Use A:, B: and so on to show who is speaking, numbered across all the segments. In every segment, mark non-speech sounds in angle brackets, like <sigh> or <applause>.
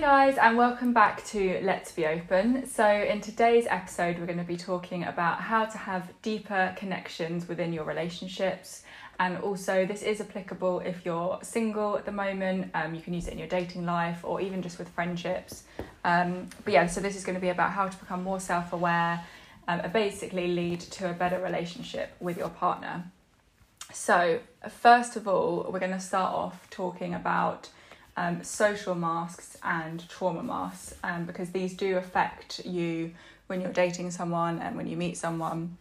A: Guys, and welcome back to Let's Be Open. So, in today's episode, we're going to be talking about how to have deeper connections within your relationships. And also, this is applicable if you're single at the moment, um, you can use it in your dating life or even just with friendships. Um, but yeah, so this is going to be about how to become more self aware um, and basically lead to a better relationship with your partner. So, first of all, we're going to start off talking about um, social masks and trauma masks um, because these do affect you when you're dating someone and when you meet someone.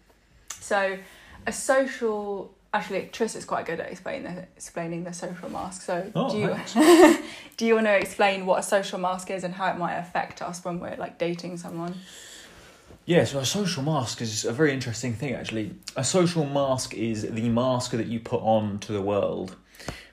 A: So, a social actually Tris is quite good at explaining the, explaining the social mask. So,
B: Oh,
A: do you <laughs> do you want to explain what a social mask is and how it might affect us when we're like dating someone?
B: Yeah, so a social mask is a very interesting thing actually. A social mask is the mask that you put on to the world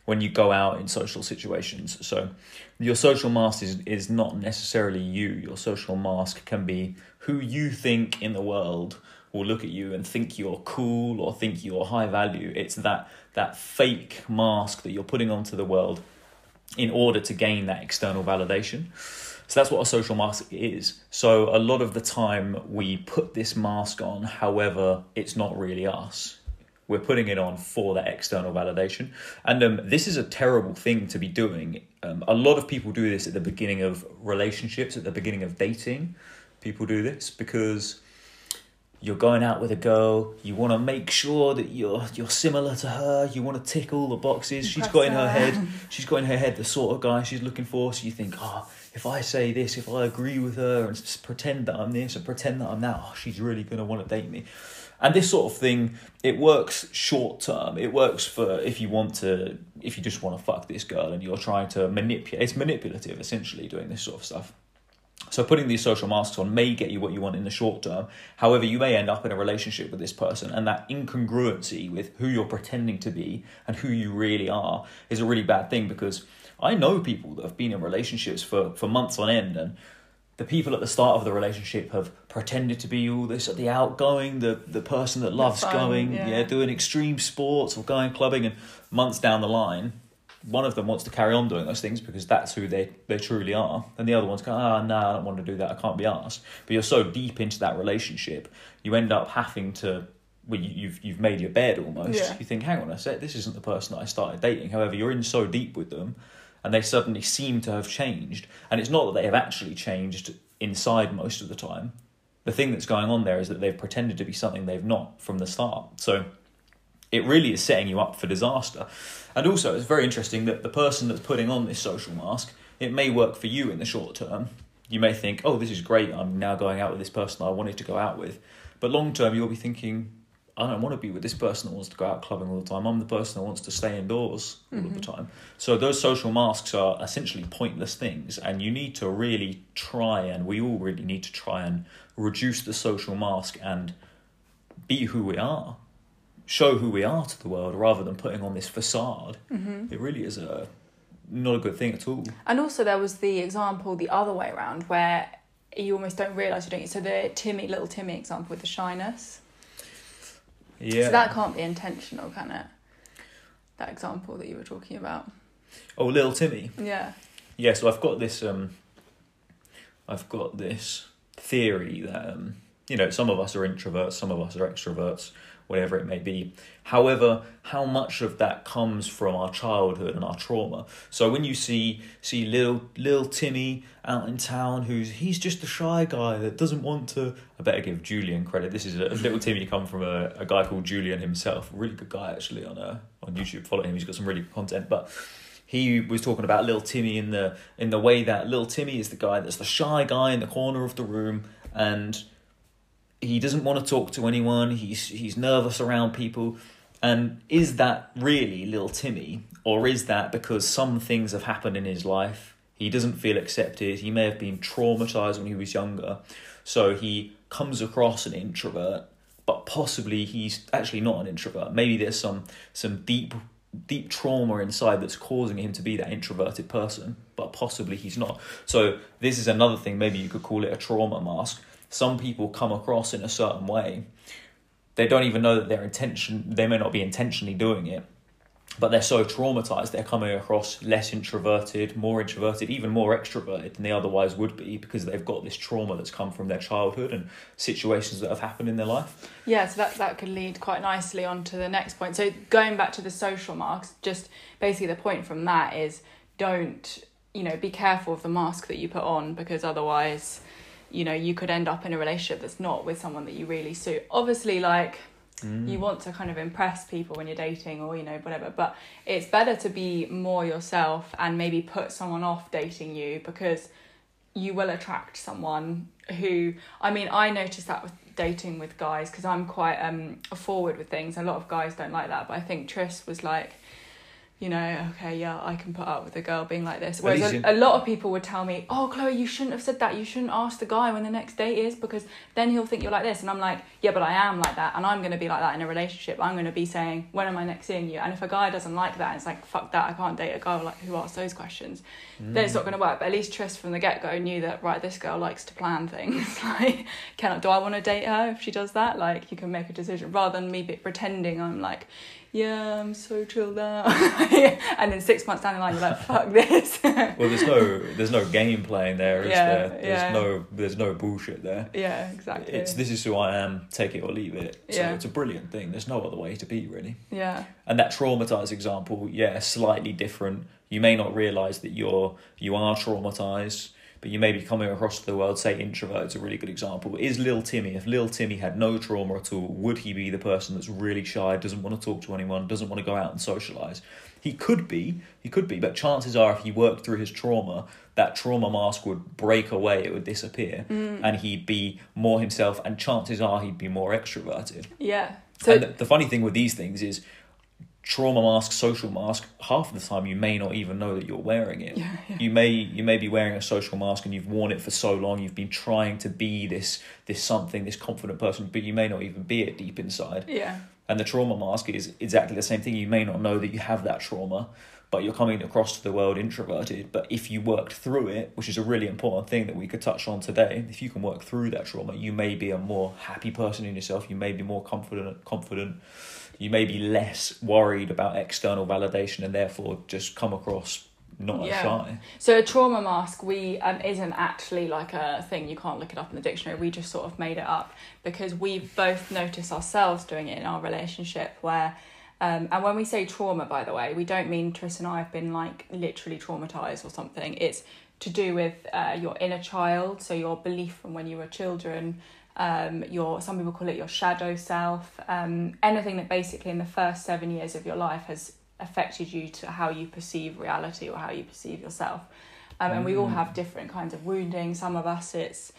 B: when you go out in social situations. So your social mask is, is not necessarily you. Your social mask can be who you think in the world will look at you and think you're cool or think you're high value. It's that that fake mask that you're putting onto the world in order to gain that external validation. So that's what a social mask is. So a lot of the time we put this mask on, however, it's not really us. We're putting it on for that external validation. And um, this is a terrible thing to be doing. Um, a lot of people do this at the beginning of relationships, at the beginning of dating. People do this because you're going out with a girl, you want to make sure that you're you're similar to her, you want to tick all the boxes. She's got in her head, <laughs> she's got in her head the sort of guy she's looking for. So you think, oh, if I say this, if I agree with her and pretend that I'm this and pretend that I'm that, oh, she's really going to want to date me. And this sort of thing, it works short term. It works for if you want to, if you just want to fuck this girl and you're trying to manipulate. It's manipulative, essentially, doing this sort of stuff. So putting these social masks on may get you what you want in the short term. However, you may end up in a relationship with this person, and that incongruency with who you're pretending to be and who you really are is a really bad thing because I know people that have been in relationships for, for months on end and the people at the start of the relationship have pretended to be all this the outgoing, the the person that loves
A: fun,
B: going,
A: yeah.
B: yeah, doing extreme sports or going clubbing and months down the line one of them wants to carry on doing those things because that's who they, they truly are. And the other one's going, ah, no, I don't want to do that. I can't be asked. But you're so deep into that relationship, you end up having to, well, you, you've, you've made your bed almost.
A: Yeah.
B: You think, hang on a sec, this isn't the person that I started dating. However, you're in so deep with them and they suddenly seem to have changed. And it's not that they have actually changed inside most of the time. The thing that's going on there is that they've pretended to be something they've not from the start. So it really is setting you up for disaster. And also, it's very interesting that the person that's putting on this social mask, it may work for you in the short term. You may think, oh, this is great, I'm now going out with this person I wanted to go out with. But long term, you'll be thinking, I don't want to be with this person that wants to go out clubbing all the time. I'm the person that wants to stay indoors all of the time. So those social masks are essentially pointless things, and you need to really try, and we all really need to try and reduce the social mask and be who we are show who we are to the world rather than putting on this facade.
A: Mm-hmm.
B: It really is a not a good thing at all.
A: And also, there was the example the other way around where you almost don't realise you're doing it. So, the Timmy, little Timmy example with the shyness.
B: Yeah.
A: So, that can't be intentional, can it? That example that you were talking about.
B: oh, little Timmy.
A: Yeah.
B: Yeah. So I've got this. Um, I've got this theory that um, you know some of us are introverts, some of us are extroverts, whatever it may be. However, how much of that comes from our childhood and our trauma? So when you see see little little Timmy out in town, who's he's just a shy guy that doesn't want to. I better give Julian credit. This is a, little Timmy come from a, a guy called Julian himself. Really good guy actually on uh, on YouTube. Follow him. He's got some really good content, but he was talking about little Timmy in the in the way that little Timmy is the guy that's the shy guy in the corner of the room and he doesn't want to talk to anyone he's he's nervous around people and is that really little Timmy or is that because some things have happened in his life he doesn't feel accepted he may have been traumatized when he was younger so he comes across an introvert but possibly he's actually not an introvert maybe there's some some deep deep trauma inside that's causing him to be that introverted person, but possibly he's not. So this is another thing. Maybe you could call it a trauma mask. Some people come across in a certain way. They don't even know that their intention. They may not be intentionally doing it, but they're so traumatized they're coming across less introverted more introverted even more extroverted than they otherwise would be because they've got this trauma that's come from their childhood and situations that have happened in their life
A: Yeah, so that, that could lead quite nicely on to the next point. So going back to the social masks, just basically the point from that is don't, you know, be careful of the mask that you put on because otherwise, you know, you could end up in a relationship that's not with someone that you really suit. Obviously, like
B: Mm.
A: you want to kind of impress people when you're dating or, you know, whatever, but it's better to be more yourself and maybe put someone off dating you because you will attract someone who I mean I noticed that with dating with guys because I'm quite um forward with things a lot of guys don't like that but I think Tris was like you know okay yeah I can put up with a girl being like this. Whereas a, a lot of people would tell me oh Chloe you shouldn't have said that. You shouldn't ask the guy when the next date is because then he'll think you're like this. And I'm like yeah but I am like that and I'm going to be like that in a relationship. I'm going to be saying when am I next seeing you and if a guy doesn't like that it's like fuck that I can't date a guy like who asks those questions. Then it's not going to work. But at least Tris from the get go knew that right, this girl likes to plan things. <laughs> like, can I, do I want to date her if she does that? Like, you can make a decision. Rather than me be pretending I'm like, yeah, I'm so chilled out, <laughs> and then six months down the line you're like, fuck this. <laughs>
B: well there's no there's no game playing there is
A: Yeah,
B: there? There's
A: yeah.
B: no there's no bullshit there.
A: Yeah, exactly.
B: it's this is who I am take it or leave it. So
A: Yeah.
B: it's a brilliant thing. There's no other way to be really.
A: Yeah,
B: and that traumatized example yeah slightly different. You may not realize that you're you are traumatized but you may be coming across the world say introvert introvert's a really good example is lil timmy if lil timmy had no trauma at all would he be the person that's really shy doesn't want to talk to anyone doesn't want to go out and socialize? He could be he could be but chances are if he worked through his trauma that trauma mask would break away it would disappear mm. and he'd be more himself and chances are he'd be more extroverted.
A: Yeah. So
B: and the, the funny thing with these things is trauma mask, social mask, half of the time you may not even know that you're wearing it.
A: Yeah, yeah.
B: You may you may be wearing a social mask and you've worn it for so long, you've been trying to be this this something, this confident person, but you may not even be it deep inside.
A: yeah,
B: And the trauma mask is exactly the same thing. You may not know that you have that trauma, but you're coming across to the world introverted. But if you worked through it, which is a really important thing that we could touch on today, if you can work through that trauma, you may be a more happy person in yourself. You may be more confident. Confident. You may be less worried about external validation, and therefore just come across not as
A: Yeah.
B: shy.
A: So a trauma mask we um, isn't actually like a thing. You can't look it up in the dictionary. We just sort of made it up because we both noticed ourselves doing it in our relationship where. Um, and when we say trauma, by the way, we don't mean Tris and I have been like literally traumatized or something. It's to do with uh, your inner child, so your belief from when you were children, um, your some people call it your shadow self, um, anything that basically in the first seven years of your life has affected you to how you perceive reality or how you perceive yourself. Um, and we all have different kinds of wounding. Some of us, it's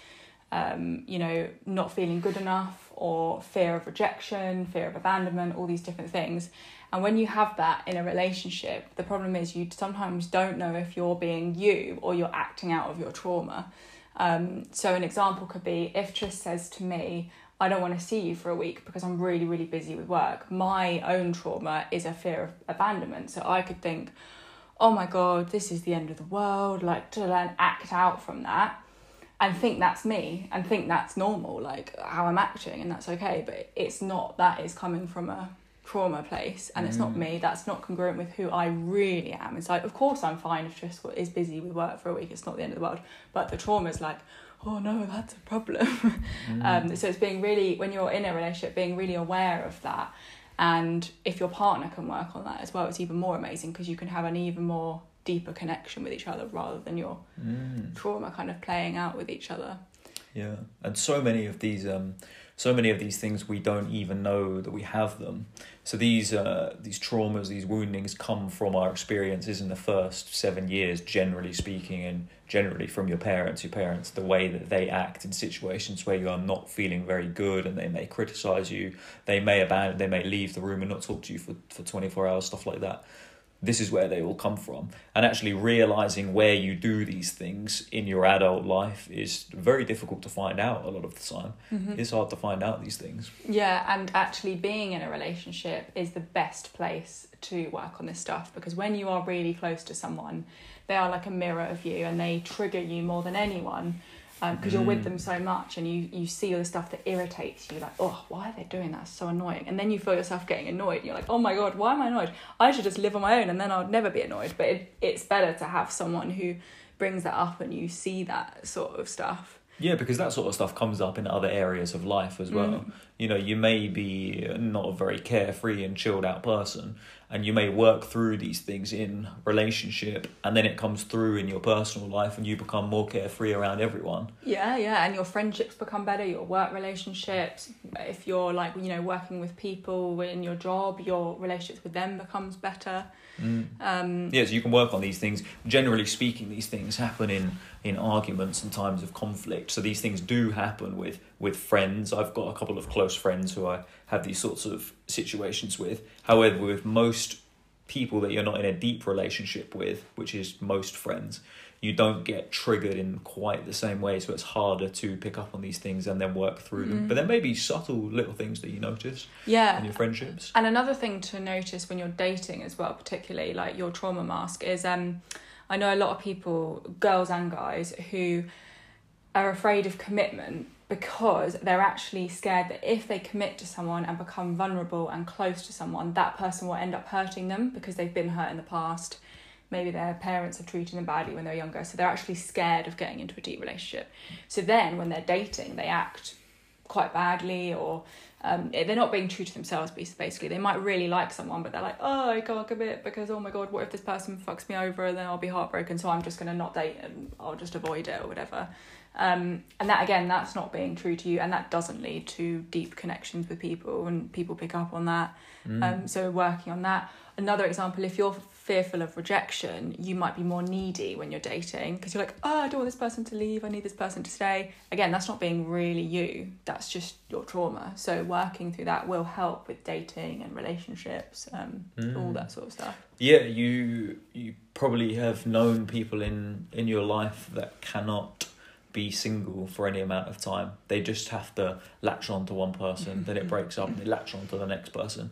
A: um, you know, not feeling good enough or fear of rejection, fear of abandonment, all these different things. And when you have that in a relationship, the problem is you sometimes don't know if you're being you or you're acting out of your trauma. Um, so, an example could be if Tris says to me, I don't want to see you for a week because I'm really, really busy with work. My own trauma is a fear of abandonment. So, I could think, oh my God, this is the end of the world, like to then act out from that and think that's me and think that's normal, like how I'm acting, and that's okay. But it's not. That is coming from a trauma place, and it's not me. That's not congruent with who I really am. It's like, of course, I'm fine if Tris is busy with work for a week. It's not the end of the world. But the trauma is like, oh no, that's a problem. <laughs> um, so it's being really when you're in a relationship, being really aware of that. And if your partner can work on that as well, it's even more amazing because you can have an even more deeper connection with each other rather than your
B: Mm.
A: trauma kind of playing out with each other.
B: Yeah, and so many of these, um, so many of these things we don't even know that we have them. So these, uh, these traumas, these woundings come from our experiences in the first seven years, generally speaking, and generally from your parents. Your parents, the way that they act in situations where you are not feeling very good, and they may criticize you, they may abandon, they may leave the room and not talk to you for for twenty four hours, stuff like that this is where they all come from. And actually realizing where you do these things in your adult life is very difficult to find out a lot of the time. Mm-hmm. It's hard to find out these things.
A: Yeah, and actually being in a relationship is the best place to work on this stuff because when you are really close to someone, they are like a mirror of you and they trigger you more than anyone. Because you're with
B: Mm.
A: them so much and you, you see all the stuff that irritates you like oh why are they doing that it's so annoying and then you feel yourself getting annoyed and you're like oh my god why am i annoyed i should just live on my own and then i'll never be annoyed but it, it's better to have someone who brings that up and you see that sort of stuff
B: Yeah, because that sort of stuff comes up in other areas of life as well.
A: Mm.
B: You know, you may be not a very carefree and chilled out person, and you may work through these things in relationship, and then it comes through in your personal life, and you become more carefree around everyone.
A: Yeah, yeah, and your friendships become better, your work relationships. If you're like, you know, working with people in your job, your relationships with them becomes better. Um,
B: Yeah, so you can work on these things. Generally speaking, these things happen in in arguments and times of conflict. So these things do happen with with friends. I've got a couple of close friends who I have these sorts of situations with. However, with most people that you're not in a deep relationship with, which is most friends, you don't get triggered in quite the same way. So it's harder to pick up on these things and then work through them.
A: Mm.
B: But there may be subtle little things that you notice
A: yeah.
B: in your friendships.
A: And another thing to notice when you're dating as well, particularly like your trauma mask, is um, I know a lot of people, girls and guys, who are afraid of commitment because they're actually scared that if they commit to someone and become vulnerable and close to someone, that person will end up hurting them because they've been hurt in the past. Maybe their parents have treated them badly when they were younger, so they're actually scared of getting into a deep relationship. So then, when they're dating, they act quite badly or um, they're not being true to themselves basically they might really like someone but they're like oh i can't commit because oh my god what if this person fucks me over and then i'll be heartbroken so i'm just going to not date and i'll just avoid it or whatever um, and that again that's not being true to you and that doesn't lead to deep connections with people and people pick up on that.
B: Mm.
A: um, so working on that. Another example if you're fearful of rejection you might be more needy when you're dating because you're like oh i don't want this person to leave i need this person to stay. Again that's not being really you that's just your trauma. So working through that will help with dating and relationships um, all
B: Mm.
A: that sort of stuff.
B: Yeah, you you probably have known people in in your life that cannot be single for any amount of time. They just have to latch on to one person, then it mm-hmm. breaks up and they latch on to the next person.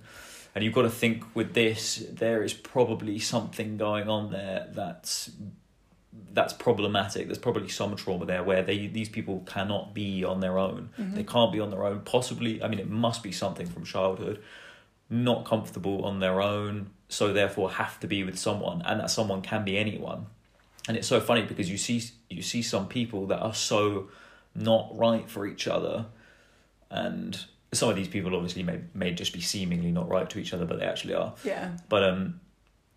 B: And you've got to think with this, there is probably something going on there that's that's problematic. There's probably some trauma there where they these people cannot be on their own. Mm-hmm. They can't be on their own. Possibly, I mean, it must be something from childhood. Not comfortable on their own, so therefore have to be with someone, and that someone can be anyone. And it's so funny because you see you see some people that are so not right for each other, and some of these people obviously may may just be seemingly not right to each other, but they actually are.
A: yeah
B: But um,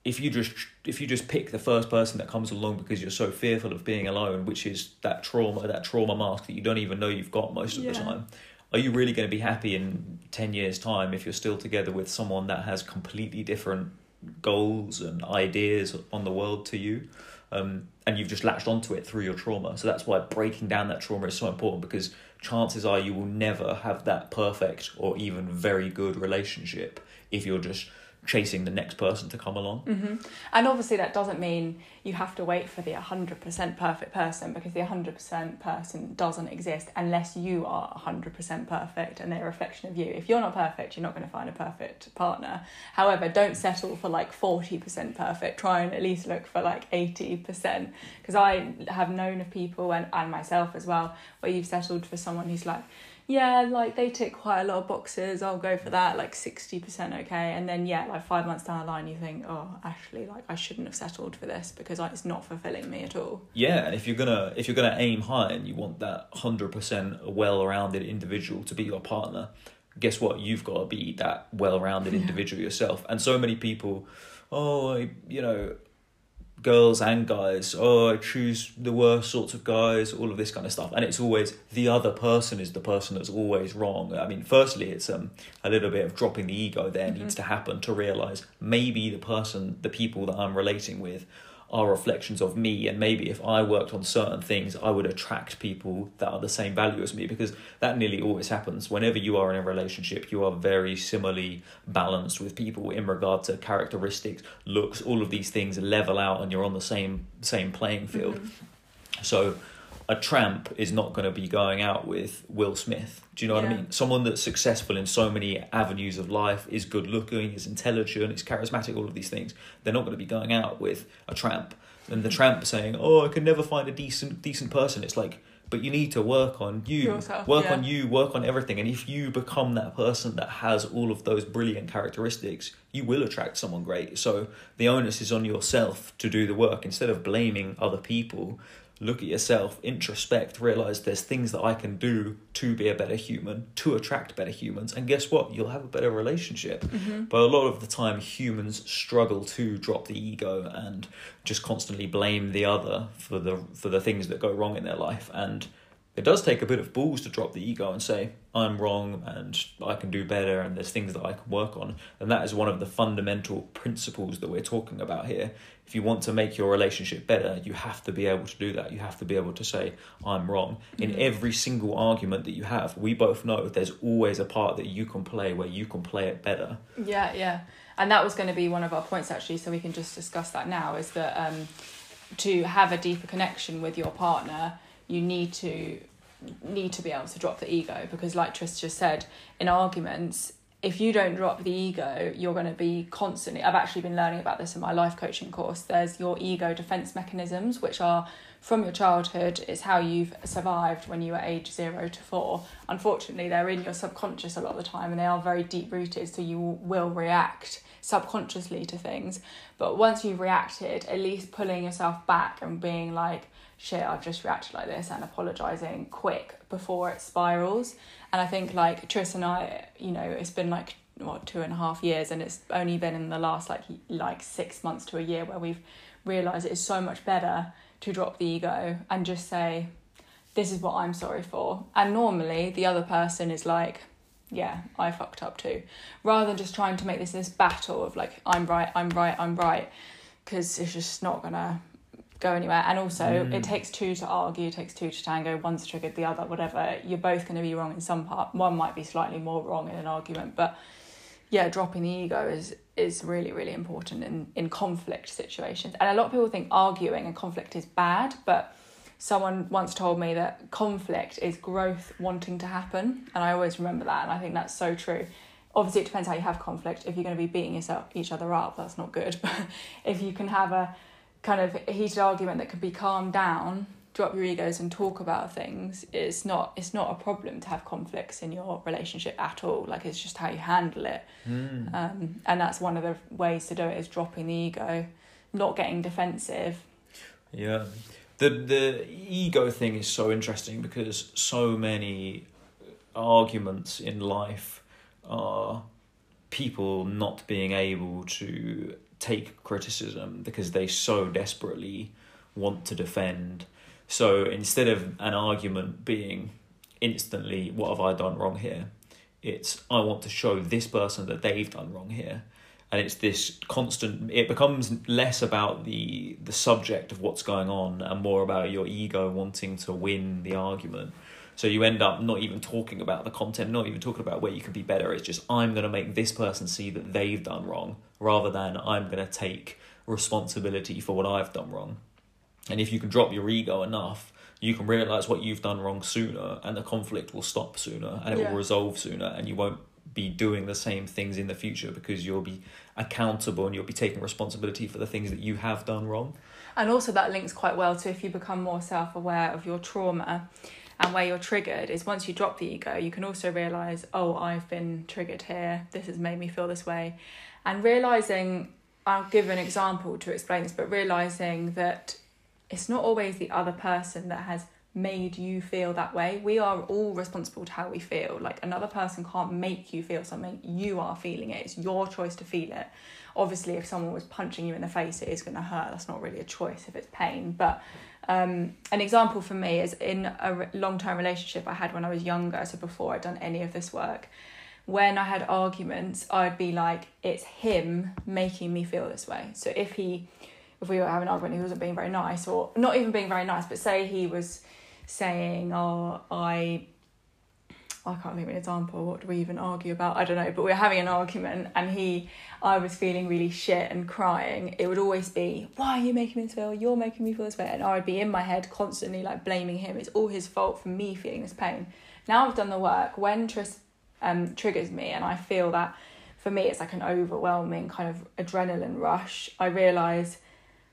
B: if you just if you just pick the first person that comes along because you're so fearful of being alone, which is that trauma, that trauma mask that you don't even know you've got most of the time, are you really going to be happy in ten years' time if you're still together with someone that has completely different goals and ideas on the world to you? Um, and you've just latched onto it through your trauma. So that's why breaking down that trauma is so important because chances are you will never have that perfect or even very good relationship if you're just chasing the next person to come along.
A: hmm And obviously, that doesn't mean you have to wait for the 100% perfect person because the 100% person doesn't exist unless you are 100% perfect and they're a reflection of you. If you're not perfect, you're not going to find a perfect partner. However, don't settle for like 40% perfect. Try and at least look for like 80%. Because I have known of people and, and myself as well where you've settled for someone who's like, yeah, like they tick quite a lot of boxes. I'll go for that, like sixty percent okay. And then yeah, like five months down the line, you think, oh, actually, like I shouldn't have settled for this because like, it's not fulfilling me at all.
B: Yeah, and if you're gonna if you're gonna aim high and you want that hundred percent well-rounded individual to be your partner, guess what? You've got to be that well-rounded
A: Yeah.
B: individual yourself. And so many people, oh, I, you know, girls and guys, oh, I choose the worst sorts of guys, all of this kind of stuff. And it's always the other person is the person that's always wrong. I mean, firstly, it's um a little bit of dropping the ego there needs to happen to realize maybe the person, the people that I'm relating with are reflections of me. And maybe if I worked on certain things I would attract people that are the same value as me because that nearly always happens. Whenever you are in a relationship you are very similarly balanced with people in regard to characteristics looks all of these things level out and you're on the same same playing field. Mm-hmm. So a tramp is not going to be going out with Will Smith. Do you know what I mean? Someone that's successful in so many avenues of life, is good looking, is intelligent, is charismatic, all of these things. They're not going to be going out with a tramp. And the tramp saying, "Oh, I can never find a decent decent person." It's like but you need to work on you,
A: Yourself,
B: work
A: yeah.
B: on you, work on everything. And if you become that person that has all of those brilliant characteristics, you will attract someone great. So the onus is on yourself to do the work instead of blaming other people. Look at yourself, introspect, realize there's things that I can do to be a better human, to attract better humans, and guess what? You'll have a better relationship. Mm-hmm. But a lot of the time, humans struggle to drop the ego and just constantly blame the other for the for the things that go wrong in their life. And it does take a bit of balls to drop the ego and say I'm wrong and I can do better and there's things that I can work on. And that is one of the fundamental principles that we're talking about here. If you want to make your relationship better, you have to be able to do that. You have to be able to say I'm wrong. In every single argument that you have, we both know there's always a part that you can play where you can play it better.
A: Yeah, yeah. And that was going to be one of our points actually, so we can just discuss that now is that um, to have a deeper connection with your partner, you need to need to be able to drop the ego because like Tris just said, in arguments, if you don't drop the ego, you're going to be constantly. I've actually been learning about this in my life coaching course. There's your ego defense mechanisms, which are from your childhood. It's how you've survived when you were age zero to four. Unfortunately, they're in your subconscious a lot of the time and they are very deep rooted, so you will react subconsciously to things. But once you've reacted, at least pulling yourself back and being like, shit, I've just reacted like this and apologizing quick before it spirals. And I think like Tris and I, you know, it's been like what two and a half years, and it's only been in the last like like six months to a year where we've realized it is so much better to drop the ego and just say, this is what I'm sorry for. And normally the other person is like, yeah, I fucked up too, rather than just trying to make this this battle of like I'm right, I'm right, I'm right, because it's just not gonna go anywhere. And also,
B: Mm.
A: it takes two to argue, it takes two to tango. One's triggered the other, whatever. You're both going to be wrong in some part. One might be slightly more wrong in an argument, but yeah, dropping the ego is is really really important in in conflict situations. And a lot of people think arguing and conflict is bad, but someone once told me that conflict is growth wanting to happen, and I always remember that, and I think that's so true. Obviously, it depends how you have conflict. If you're going to be beating yourself each other up, that's not good. But <laughs> if you can have a kind of heated argument that can be calmed down, drop your egos and talk about things, it's not it's not a problem to have conflicts in your relationship at all. Like it's just how you handle it.
B: Mm.
A: Um, and that's one of the ways to do it is dropping the ego, not getting defensive.
B: Yeah. The the ego thing is so interesting because so many arguments in life are people not being able to take criticism because they so desperately want to defend. So instead of an argument being instantly, what have I done wrong here? It's, I want to show this person that they've done wrong here. And it's this constant, it becomes less about the, the subject of what's going on and more about your ego wanting to win the argument. So you end up not even talking about the content, not even talking about where you can be better. It's just I'm going to make this person see that they've done wrong, rather than I'm going to take responsibility for what I've done wrong. And if you can drop your ego enough, you can realize what you've done wrong sooner, and the conflict will stop sooner, and it
A: Yeah.
B: will resolve sooner, and you won't be doing the same things in the future because you'll be accountable and you'll be taking responsibility for the things that you have done wrong.
A: And also that links quite well to if you become more self aware of your trauma and where you're triggered is once you drop the ego, you can also realise, oh, I've been triggered here, this has made me feel this way. And realising I'll give an example to explain this, but realising that it's not always the other person that has made you feel that way. We are all responsible to how we feel. Like another person can't make you feel something. You are feeling it. It's your choice to feel it. Obviously, if someone was punching you in the face, it is going to hurt. That's not really a choice if it's pain. But um, an example for me is in a long term relationship I had when I was younger, so before I'd done any of this work. When I had arguments, I'd be like, it's him making me feel this way. So if he, if we were having an argument, he wasn't being very nice, or not even being very nice, but say he was saying, oh, I I can't think of an example. What do we even argue about? I don't know. But we're having an argument, and he, I was feeling really shit and crying. It would always be, "Why are you making me feel? You're making me feel this way." And I would be in my head constantly like blaming him. It's all his fault for me feeling this pain. Now I've done the work. When Tris um, triggers me, and I feel that for me it's like an overwhelming kind of adrenaline rush. I realise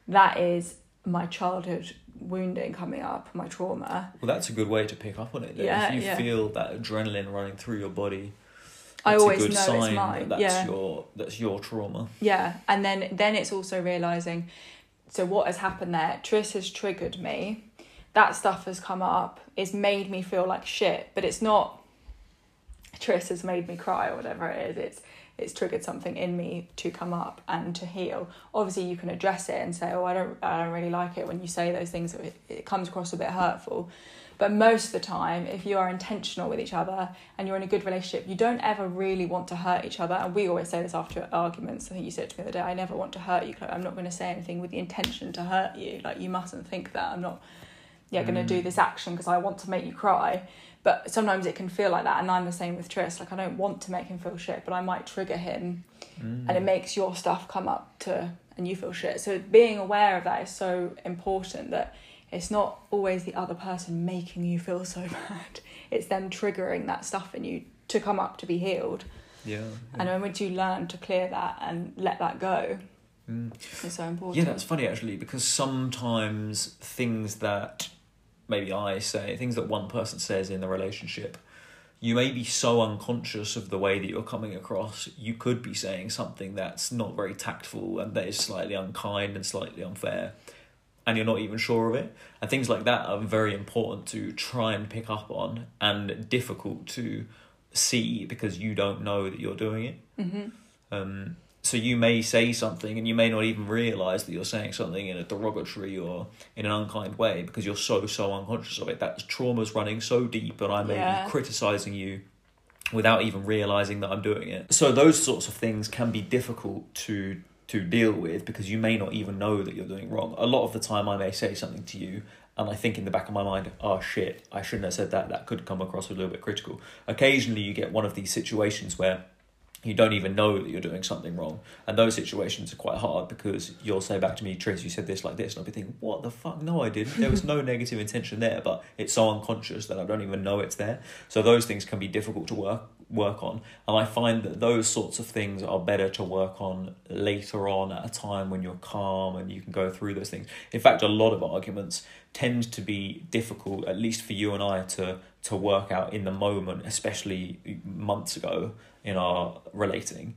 A: that is my childhood wounding coming up, my trauma.
B: Well, that's a good way to pick up on it. Though.
A: Yeah,
B: if you
A: yeah.
B: feel that adrenaline running through your body,
A: I always
B: a good
A: know it's
B: sign
A: mine,
B: that that's
A: yeah.
B: your that's your trauma.
A: Yeah, and then then it's also realizing. So what has happened there? Tris has triggered me. That stuff has come up. It's made me feel like shit, but it's not. Tris has made me cry or whatever it is. It's it's triggered something in me to come up and to heal. Obviously, you can address it and say, "Oh, I don't, I don't really like it when you say those things. It, it comes across a bit hurtful." But most of the time, if you are intentional with each other and you're in a good relationship, you don't ever really want to hurt each other. And we always say this after arguments. I think you said to me the other day, I never want to hurt you. Chloe. I'm not going to say anything with the intention to hurt you. Like, you mustn't think that. I'm not, yeah, going to mm. do this action because I want to make you cry. But sometimes it can feel like that. And I'm the same with Tris. Like, I don't want to make him feel shit, but I might trigger him
B: Mm.
A: and it makes your stuff come up to and you feel shit so being aware of that is so important that it's not always the other person making you feel so <laughs> bad it's them triggering that stuff in you to come up to be healed
B: Yeah.
A: and when once you learn to clear that and let that go
B: Mm.
A: it's so important
B: Yeah, that's funny actually because sometimes things that maybe I say, things that one person says in the relationship, you may be so unconscious of the way that you're coming across, you could be saying something that's not very tactful and that is slightly unkind and slightly unfair, and you're not even sure of it. And things like that are very important to try and pick up on and difficult to see because you don't know that you're doing it.
A: hmm
B: Um, so you may say something and you may not even realize that you're saying something in a derogatory or in an unkind way because you're so so unconscious of it. That trauma's running so deep, and I may
A: Yeah.
B: be criticizing you without even realizing that I'm doing it. So those sorts of things can be difficult to to deal with because you may not even know that you're doing wrong. A lot of the time, I may say something to you. And I think in the back of my mind, oh shit, I shouldn't have said that. That could come across a little bit critical. Occasionally, you get one of these situations where you don't even know that you're doing something wrong. And those situations are quite hard because you'll say back to me, Tris, you said this like this. And I'll be thinking, what the fuck? No, I didn't. There was no <laughs> negative intention there, but it's so unconscious that I don't even know it's there. So those things can be difficult to work work on. And I find that those sorts of things are better to work on later on at a time when you're calm and you can go through those things. In fact, a lot of arguments tend to be difficult, at least for you and I, to to work out in the moment, especially months ago in our relating.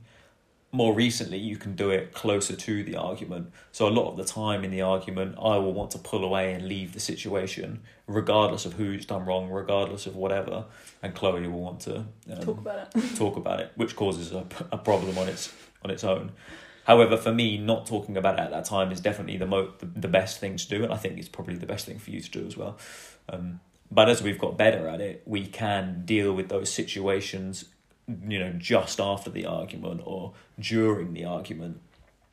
B: More recently, you can do it closer to the argument. So, a lot of the time in the argument, I will want to pull away and leave the situation, regardless of who's done wrong, regardless of whatever. And Chloe will want to um,
A: talk about it <laughs>
B: talk about it, which causes a, a problem on its on its own. However, for me, not talking about it at that time is definitely the mo the, the best thing to do, and I think it's probably the best thing for you to do as well. Um, but as we've got better at it, we can deal with those situations, you know, just after the argument or during the argument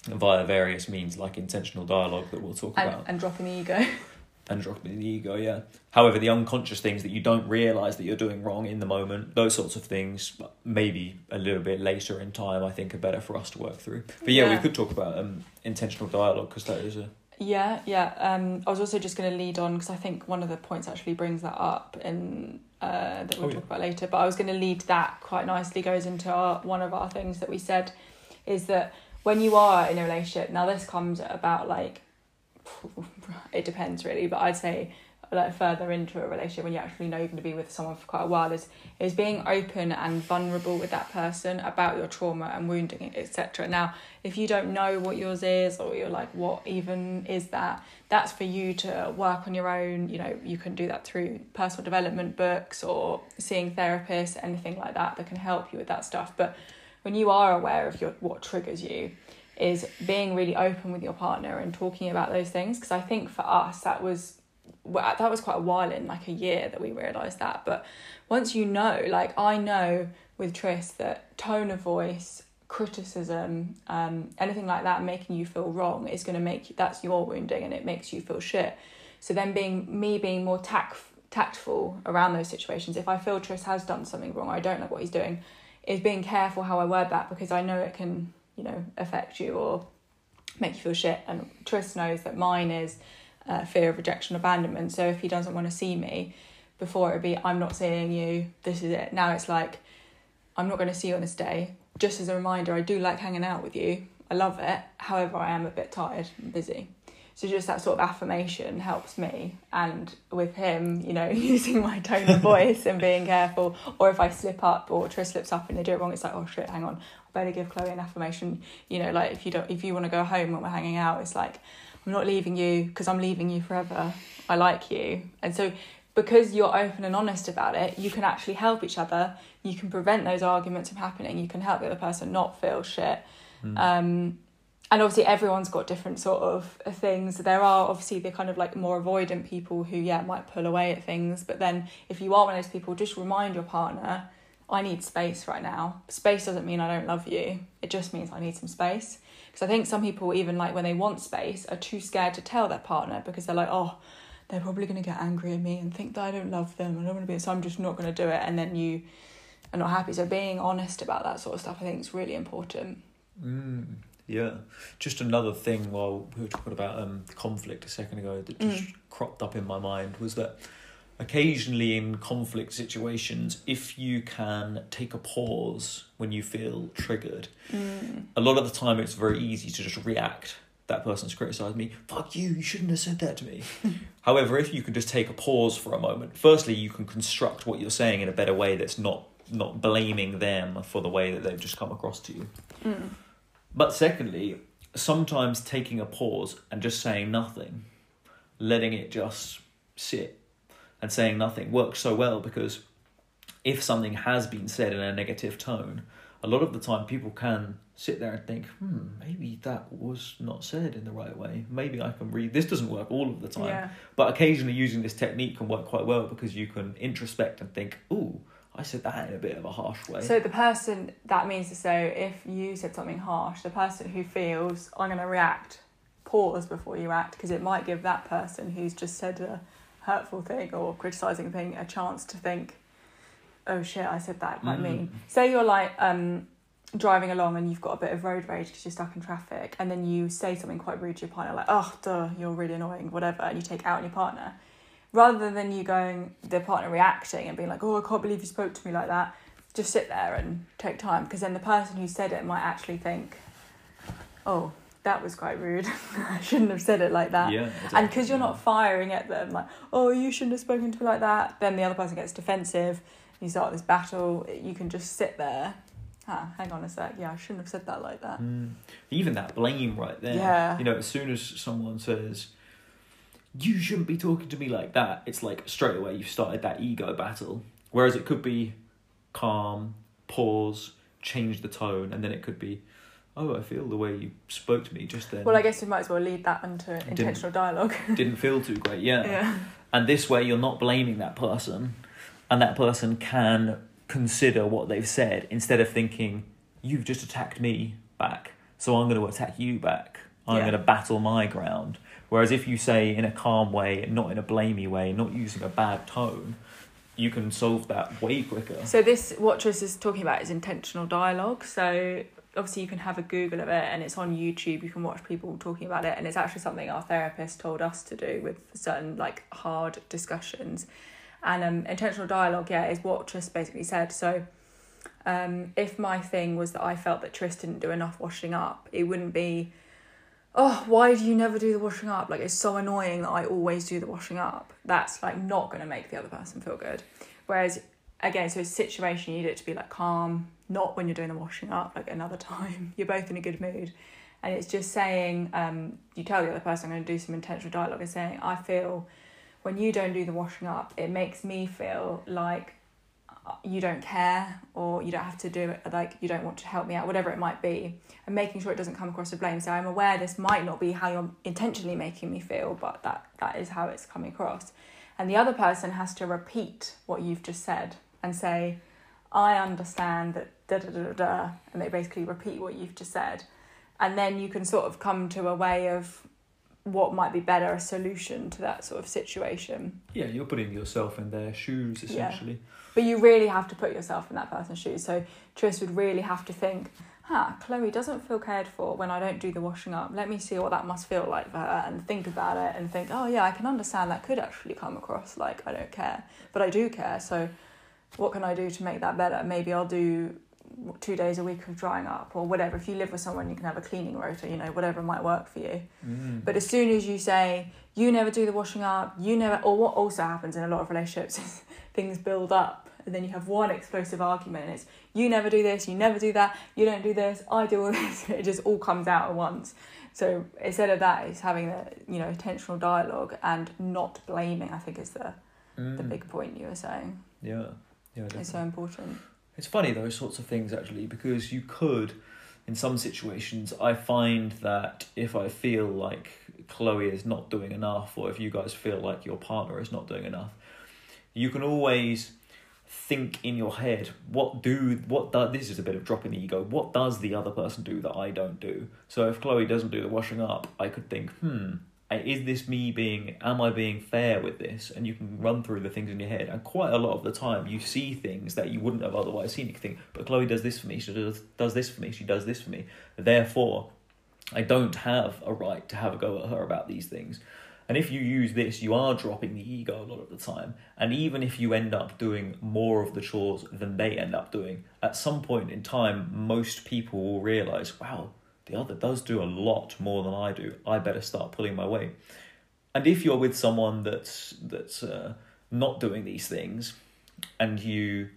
B: via various means like intentional dialogue that we'll talk
A: and,
B: about
A: and dropping the ego <laughs>
B: and dropping the ego, yeah. However, the unconscious things that you don't realize that you're doing wrong in the moment, those sorts of things, maybe a little bit later in time, I think are better for us to work through. But yeah,
A: Yeah.
B: we could talk about um, intentional dialogue because that is a
A: Yeah, yeah. Um, I was also just going to lead on because I think one of the points actually brings that up in uh, that we'll
B: Oh, yeah.
A: talk about later. But I was going to lead that quite nicely. Goes into our, one of our things that we said is that when you are in a relationship, now this comes about like <laughs> it depends really, but I'd say like further into a relationship when you actually know you're going to be with someone for quite a while is is being open and vulnerable with that person about your trauma and wounding etc now if you don't know what yours is or you're like what even is that that's for you to work on your own. You know you can do that through personal development books or seeing therapists anything like that that can help you with that stuff. But when you are aware of your what triggers you is being really open with your partner and talking about those things. Because i think for us that was that was quite a while in like a year that we realized that. But once you know like i know with tris that tone of voice criticism um anything like that making you feel wrong is going to make you that's your wounding and it makes you feel shit. So then being me being more tact tactful around those situations if i feel tris has done something wrong i don't like what he's doing is being careful how i word that because i know it can you know affect you or make you feel shit. And tris knows that mine is uh, fear of rejection abandonment. So if he doesn't want to see me before it'd be i'm not seeing you this is it. Now it's like i'm not going to see you on this day. Just as a reminder i do like hanging out with you. I love it. However i am a bit tired and busy. So just that sort of affirmation helps me. And with him, you know, <laughs> using my tone of voice and being careful, or if I slip up or Tris slips up and they do it wrong, it's like, oh shit, hang on, I better give Chloe an affirmation. You know, like if you don't, if you want to go home when we're hanging out, it's like, I'm not leaving you because I'm leaving you forever. I like you, and so because you're open and honest about it, you can actually help each other. You can prevent those arguments from happening. You can help the other person not feel shit.
B: Mm.
A: Um, and obviously, everyone's got different sort of things. There are obviously the kind of like more avoidant people who, yeah, might pull away at things. But then, if you are one of those people, just remind your partner, I need space right now. Space doesn't mean I don't love you, it just means I need some space. Because I think some people, even like when they want space, are too scared to tell their partner because they're like, oh, they're probably going to get angry at me and think that I don't love them. And I don't want to be, so I'm just not going to do it. And then you are not happy. So being honest about that sort of stuff, I think is really important.
B: Mm, yeah. Just another thing while we were talking about um, conflict a second ago that just
A: Mm.
B: cropped up in my mind was that occasionally in conflict situations, if you can take a pause when you feel triggered,
A: Mm.
B: a lot of the time it's very easy to just react. That person's criticised me. Fuck you, you shouldn't have said that to me. <laughs> However, if you can just take a pause for a moment, firstly, you can construct what you're saying in a better way that's not not blaming them for the way that they've just come across to you.
A: Mm.
B: But secondly, sometimes taking a pause and just saying nothing, letting it just sit and saying nothing works so well because if something has been said in a negative tone, a lot of the time people can sit there and think, hmm, maybe that was not said in the right way. Maybe I can read. This doesn't work all of the time,
A: Yeah.
B: but occasionally using this technique can work quite well because you can introspect and think, ooh, I said that in a bit of a harsh way.
A: So the person that means to say, if you said something harsh, the person who feels I'm going to react, pause before you act because it might give that person who's just said a hurtful thing or criticizing thing a chance to think, oh shit, I said that quite
B: Mm.
A: mean. Say you're like um, driving along and you've got a bit of road rage because you're stuck in traffic, and then you say something quite rude to your partner, like, oh, duh, you're really annoying, whatever, and you take out on your partner. Rather than you going, the partner reacting and being like, oh, I can't believe you spoke to me like that, just sit there and take time because then the person who said it might actually think, oh, that was quite rude. <laughs> I shouldn't have said it like that.
B: yeah,
A: And because you're not firing at them, like, oh, you shouldn't have spoken to me like that, then the other person gets defensive. You start this battle. You can just sit there. Ah, hang on a sec. Yeah, I shouldn't have said that like that.
B: Mm. Even that blame right there.
A: Yeah.
B: You know, as soon as someone says, you shouldn't be talking to me like that, it's like straight away you've started that ego battle. Whereas it could be calm, pause, change the tone, and then it could be, oh, I feel the way you spoke to me just then
A: Well, I guess we might as well lead that into intentional dialogue. <laughs>
B: didn't feel too great. Yeah.
A: yeah.
B: And this way you're not blaming that person, and that person can consider what they've said instead of thinking, you've just attacked me back, so I'm going to attack you back. I'm
A: Yeah.
B: going to battle my ground. Whereas if you say in a calm way, not in a blamey way, not using a bad tone, you can solve that way quicker.
A: So this what Tris is talking about is intentional dialogue. So obviously you can have a Google of it and it's on YouTube. You can watch people talking about it and it's actually something our therapist told us to do with certain like hard discussions. And um, intentional dialogue, yeah, is what Tris basically said. So um, if my thing was that I felt that Tris didn't do enough washing up, it wouldn't be, oh, why do you never do the washing up? Like, it's so annoying that I always do the washing up. That's like not going to make the other person feel good. Whereas, again, so a situation you need it to be like calm, not when you're doing the washing up, like another <laughs> time. You're both in a good mood. And it's just saying, um, you tell the other person, I'm going to do some intentional dialogue, and saying, I feel when you don't do the washing up, it makes me feel like uh, you don't care or you don't have to do it, like you don't want to help me out, whatever it might be. And making sure it doesn't come across as blame. So I'm aware this might not be how you're intentionally making me feel, but that that is how it's coming across. And the other person has to repeat what you've just said and say, I understand that da da da da and they basically repeat what you've just said. And then you can sort of come to a way of what might be better, a solution to that sort of situation.
B: Yeah, you're putting yourself in their shoes
A: Yeah.
B: essentially.
A: But you really have to put yourself in that person's shoes. So Tris would really have to think, huh, Chloe doesn't feel cared for when I don't do the washing up. Let me see what that must feel like for her and think about it and think, oh yeah, I can understand that could actually come across like I don't care. But I do care. So what can I do to make that better? Maybe I'll do two days a week of drying up or whatever. If you live with someone, you can have a cleaning rota, you know, whatever might work for you.
B: Mm.
A: But as soon as you say, you never do the washing up, you never, or what also happens in a lot of relationships is <laughs> things build up and then you have one explosive argument and it's, you never do this, you never do that, you don't do this, I do all <laughs> this. It just all comes out at once. So instead of that, it's having the, you know, intentional dialogue and not blaming, I think is the, the
B: Mm.
A: big point you were saying.
B: Yeah. Yeah, definitely.
A: It's so important.
B: It's funny those sorts of things actually because you could, in some situations, I find that if I feel like Chloe is not doing enough, or if you guys feel like your partner is not doing enough, you can always think in your head what do what does this is a bit of dropping the ego what does the other person do that i don't do so if chloe doesn't do the washing up i could think hmm is this me being am i being fair with this? And you can run through the things in your head. And quite a lot of the time you see things that you wouldn't have otherwise seen. You can think but chloe does this for me. She does, does this for me. She does this for me. Therefore i don't have a right to have a go at her about these things. And if you use this you are dropping the ego a lot of the time. And even if you end up doing more of the chores than they end up doing at some point in time most people will realize wow the other does do a lot more than I do. I better start pulling my weight. And if you're with someone that's that's uh, not doing these things, and you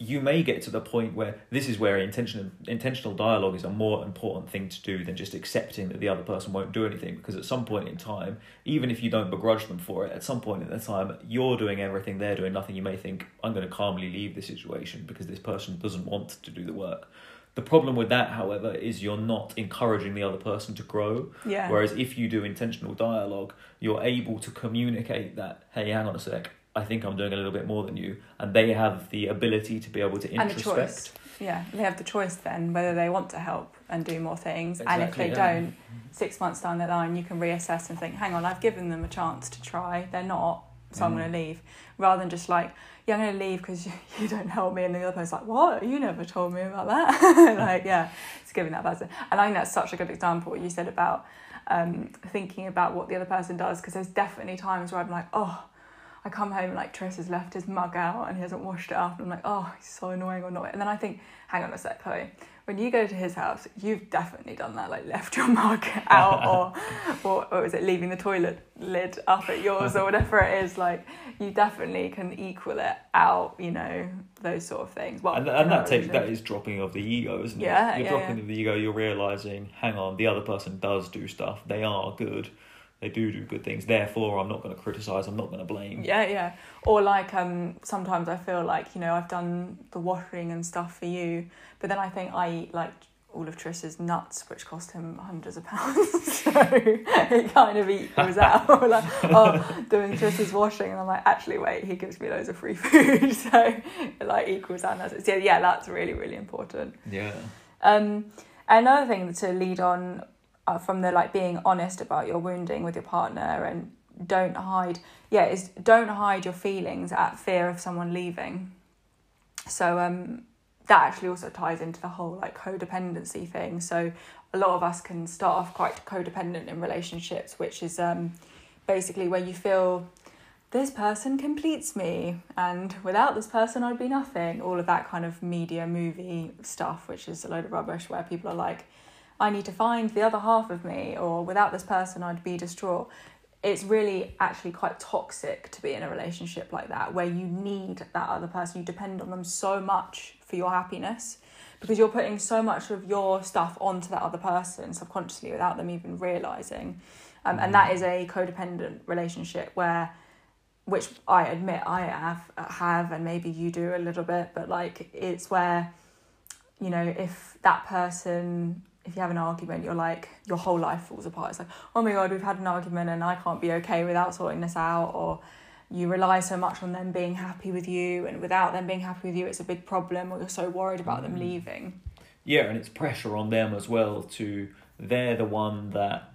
B: you may get to the point where this is where intentional intentional dialogue is a more important thing to do than just accepting that the other person won't do anything. Because at some point in time, even if you don't begrudge them for it, at some point in the time you're doing everything, they're doing nothing. You may think I'm going to calmly leave the situation because this person doesn't want to do the work. The problem with that, however, is you're not encouraging the other person to grow.
A: Yeah.
B: Whereas if you do intentional dialogue, you're able to communicate that, hey, hang on a sec, I think I'm doing a little bit more than you. And they have the ability to be able to
A: and the choice. Yeah, they have the choice then whether they want to help and do more things. and if they
B: yeah.
A: don't, six months down the line, you can reassess and think, hang on, I've given them a chance to try. They're not, so I'm
B: Mm.
A: going to leave. Rather than just like, yeah, I'm going to leave because <laughs> you, you don't help me. And the other person's like, what? You never told me about that. <laughs> like, yeah, it's giving that person. And I think that's such a good example what you said about um, thinking about what the other person does because there's definitely times where I'm like, oh, I come home and like Tris has left his mug out and he hasn't washed it up and I'm like, oh, he's so annoying or not. And then I think, hang on a sec, Chloe. When you go to his house, you've definitely done that, like left your mug <laughs> out <laughs> or, or, or is it leaving the toilet lid up at yours or whatever it is. Like you definitely can equal it out, you know, those sort of things. Well,
B: and, and that takes that is dropping of the ego, isn't it? Yeah. You're
A: yeah,
B: dropping
A: yeah.
B: of the ego. You're realizing, hang on, the other person does do stuff. They are good. They do do good things. Therefore, I'm not going to criticize. I'm not going to blame.
A: Yeah, yeah. Or like um sometimes I feel like, you know, I've done the washing and stuff for you, but then I think I eat like all of Tris's nuts, which cost him hundreds of pounds. <laughs> so it kind of equals <laughs> out. <laughs> Like, oh, doing Tris's washing, and I'm like, actually, wait, he gives me loads of free food, so it like equals out. And that's- So yeah, that's really really important.
B: Yeah.
A: Um, another thing to lead on uh, from the like being honest about your wounding with your partner and don't hide, yeah, is don't hide your feelings at fear of someone leaving. So um, that actually also ties into the whole like codependency thing. So a lot of us can start off quite codependent in relationships, which is um, basically where you feel this person completes me and without this person I'd be nothing. All of that kind of media movie stuff, which is a load of rubbish where people are like, I need to find the other half of me, or without this person I'd be distraught. It's really actually quite toxic to be in a relationship like that where you need that other person, you depend on them so much for your happiness because you're putting so much of your stuff onto that other person subconsciously without them even realizing. Um, and that is a codependent relationship where which I admit I have have and maybe you do a little bit, but like it's where, you know, if that person if you have an argument, you're like your whole life falls apart. It's like, oh my god, we've had an argument and I can't be okay without sorting this out or you rely so much on them being happy with you and without them being happy with you it's a big problem or you're so worried about them
B: Mm.
A: leaving.
B: Yeah, and it's pressure on them as well to they're the one that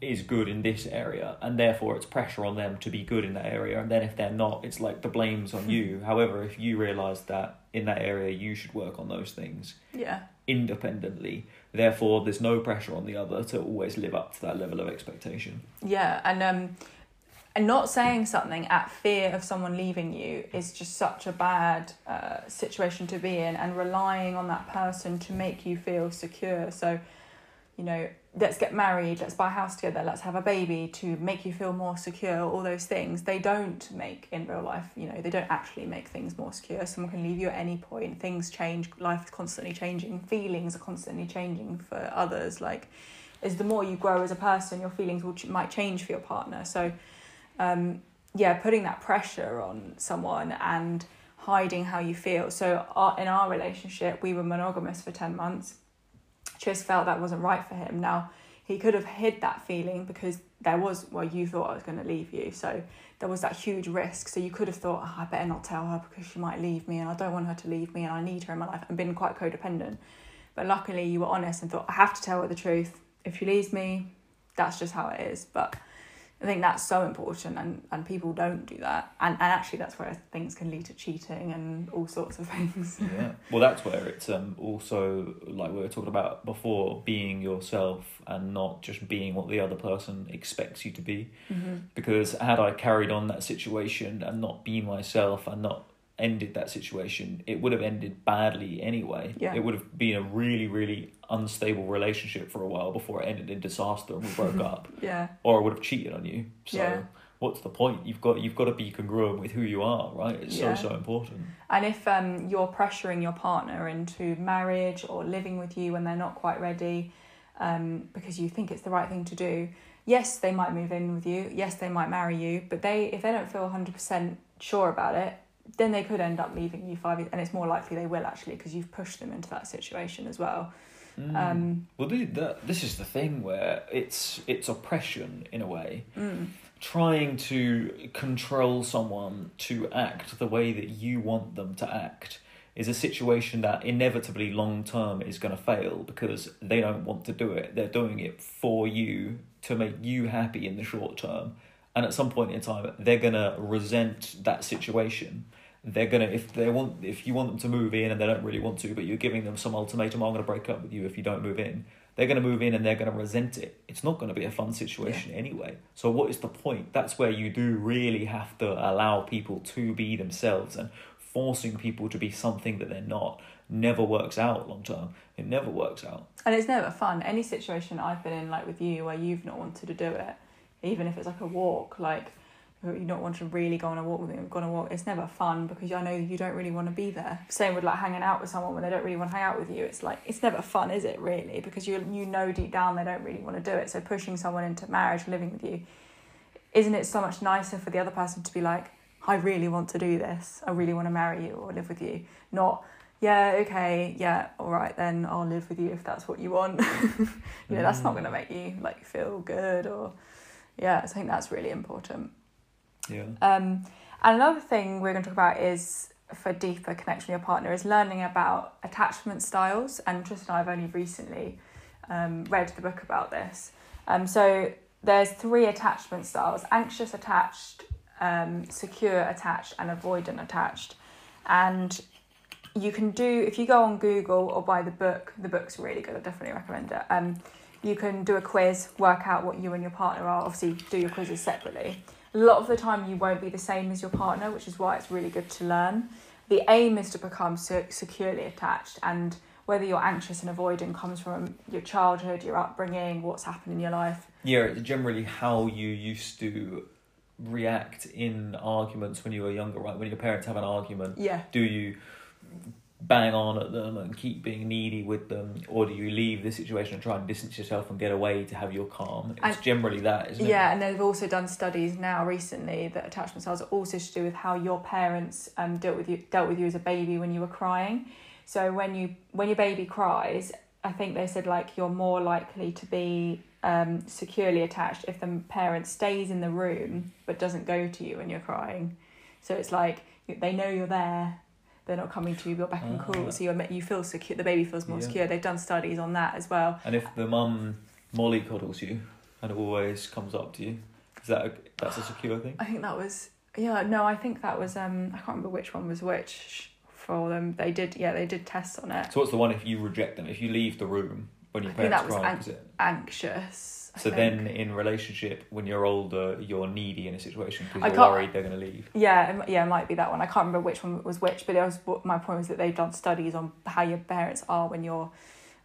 B: is good in this area and therefore it's pressure on them to be good in that area and then if they're not it's like the blame's on you <laughs> however if you realize that in that area you should work on those things
A: Yeah.
B: independently therefore there's no pressure on the other to always live up to that level of expectation.
A: Yeah, and um, and not saying something at fear of someone leaving you is just such a bad uh, situation to be in and relying on that person to make you feel secure. So you know let's get married let's buy a house together let's have a baby to make you feel more secure all those things. They don't make in real life you know they don't actually make things more secure. Someone can leave you at any point. Things change. Life is constantly changing. Feelings are constantly changing for others. Like is the more you grow as a person your feelings will might change for your partner. So um, yeah, putting that pressure on someone and hiding how you feel. So our, in our relationship, we were monogamous for 10 months. Tris felt that wasn't right for him. Now, he could have hid that feeling because there was, well, you thought I was going to leave you. So there was that huge risk. So you could have thought, oh, I better not tell her because she might leave me and I don't want her to leave me and I need her in my life and been quite codependent. But luckily, you were honest and thought, I have to tell her the truth. If she leaves me, that's just how it is. But I think that's so important, and, and people don't do that. And, and actually, that's where things can lead to cheating and all sorts of <laughs> things.
B: yeah. Well, that's where it's um, also, like we were talking about before, being yourself and not just being what the other person expects you to be.
A: Mm-hmm.
B: Because had I carried on that situation and not been myself and not ended that situation, it would have ended badly anyway.
A: Yeah.
B: It would have been a really, really unstable relationship for a while before it ended in disaster and we broke <laughs> up.
A: Yeah.
B: Or I would have cheated on you. So
A: Yeah.
B: what's the point? You've got you've got to be congruent with who you are, right? It's
A: Yeah.
B: so so important.
A: And if um, you're pressuring your partner into marriage or living with you when they're not quite ready, um, because you think it's the right thing to do, yes, they might move in with you. Yes, they might marry you. But they, if they don't feel hundred percent sure about it, then they could end up leaving you five years, and it's more likely they will actually because you've pushed them into that situation as well.
B: Mm.
A: Um,
B: well, this is the thing where it's it's oppression in a way.
A: mm,
B: Trying to control someone to act the way that you want them to act is a situation that inevitably long term is going to fail because they don't want to do it. They're doing it for you to make you happy in the short term. And at some point in time, they're going to resent that situation. They're going to, if they want, if you want them to move in and they don't really want to, but you're giving them some ultimatum, I'm going to break up with you if you don't move in. They're going to move in and they're going to resent it. It's not going to be a fun situation anyway. So, what is the point? That's where you do really have to allow people to be themselves and forcing people to be something that they're not never works out long term. It never works out.
A: and it's never fun. Any situation I've been in, like with you, where you've not wanted to do it, even if it's like a walk, like you don't want to really go on a walk with me, go on a walk, it's never fun because I know you don't really want to be there. Same with like hanging out with someone when they don't really want to hang out with you. It's like it's never fun, is it really? Because you you know deep down they don't really want to do it. So pushing someone into marriage, living with you, isn't it so much nicer for the other person to be like, I really want to do this. I really want to marry you or live with you. Not yeah, okay, yeah, all right then I'll live with you if that's what you want. <laughs> you know, that's not going to mm. make you like feel good or yeah, I think that's really important.
B: Yeah.
A: Um, and another thing we're going to talk about is for deeper connection with your partner is learning about attachment styles. And Tristan and I have only recently um, read the book about this. Um, so there's three attachment styles: anxious attached, um, secure attached, and avoidant attached. And you can do if you go on Google or buy the book. The book's really good. I definitely recommend it. You can do a quiz, work out what you and your partner are. Obviously, do your quizzes separately. A lot of the time, you won't be the same as your partner, which is why it's really good to learn. The aim is to become securely attached, and whether you're anxious and avoidant comes from your childhood, your upbringing, what's happened in your life.
B: Yeah, it's generally how you used to react in arguments when you were younger, right? When your parents have an argument,
A: Yeah,
B: do you bang on at them and keep being needy with them, or do you leave the situation and try and distance yourself and get away to have your calm? It's
A: And-
B: generally that, isn't it?
A: Yeah, and they've also done studies now recently that attachment styles are also to do with how your parents um, dealt with you dealt with you as a baby when you were crying. So when you when your baby cries, I think they said like you're more likely to be um, securely attached if the parent stays in the room but doesn't go to you when you're crying. So it's like they know you're there. They're not coming to you. You're back and
B: Ah.
A: cool, so you're you feel secure. The baby feels more
B: Yeah.
A: secure. They've done studies on that as well.
B: And if the mum Molly coddles you and always comes up to you, is that a, that's a <sighs> secure thing?
A: I think that was yeah no I think that was um I can't remember which one was which for them they did yeah they did tests on it
B: So what's the one if you reject them? If you leave the room when your
A: I think
B: parents
A: that was
B: cry,
A: an-
B: is it?
A: anxious
B: So then, in relationship, when you're older, you're needy in a situation because you're worried they're going to leave.
A: Yeah, it, yeah, it might be that one. I can't remember which one was which, but it was my point was that they've done studies on how your parents are when you're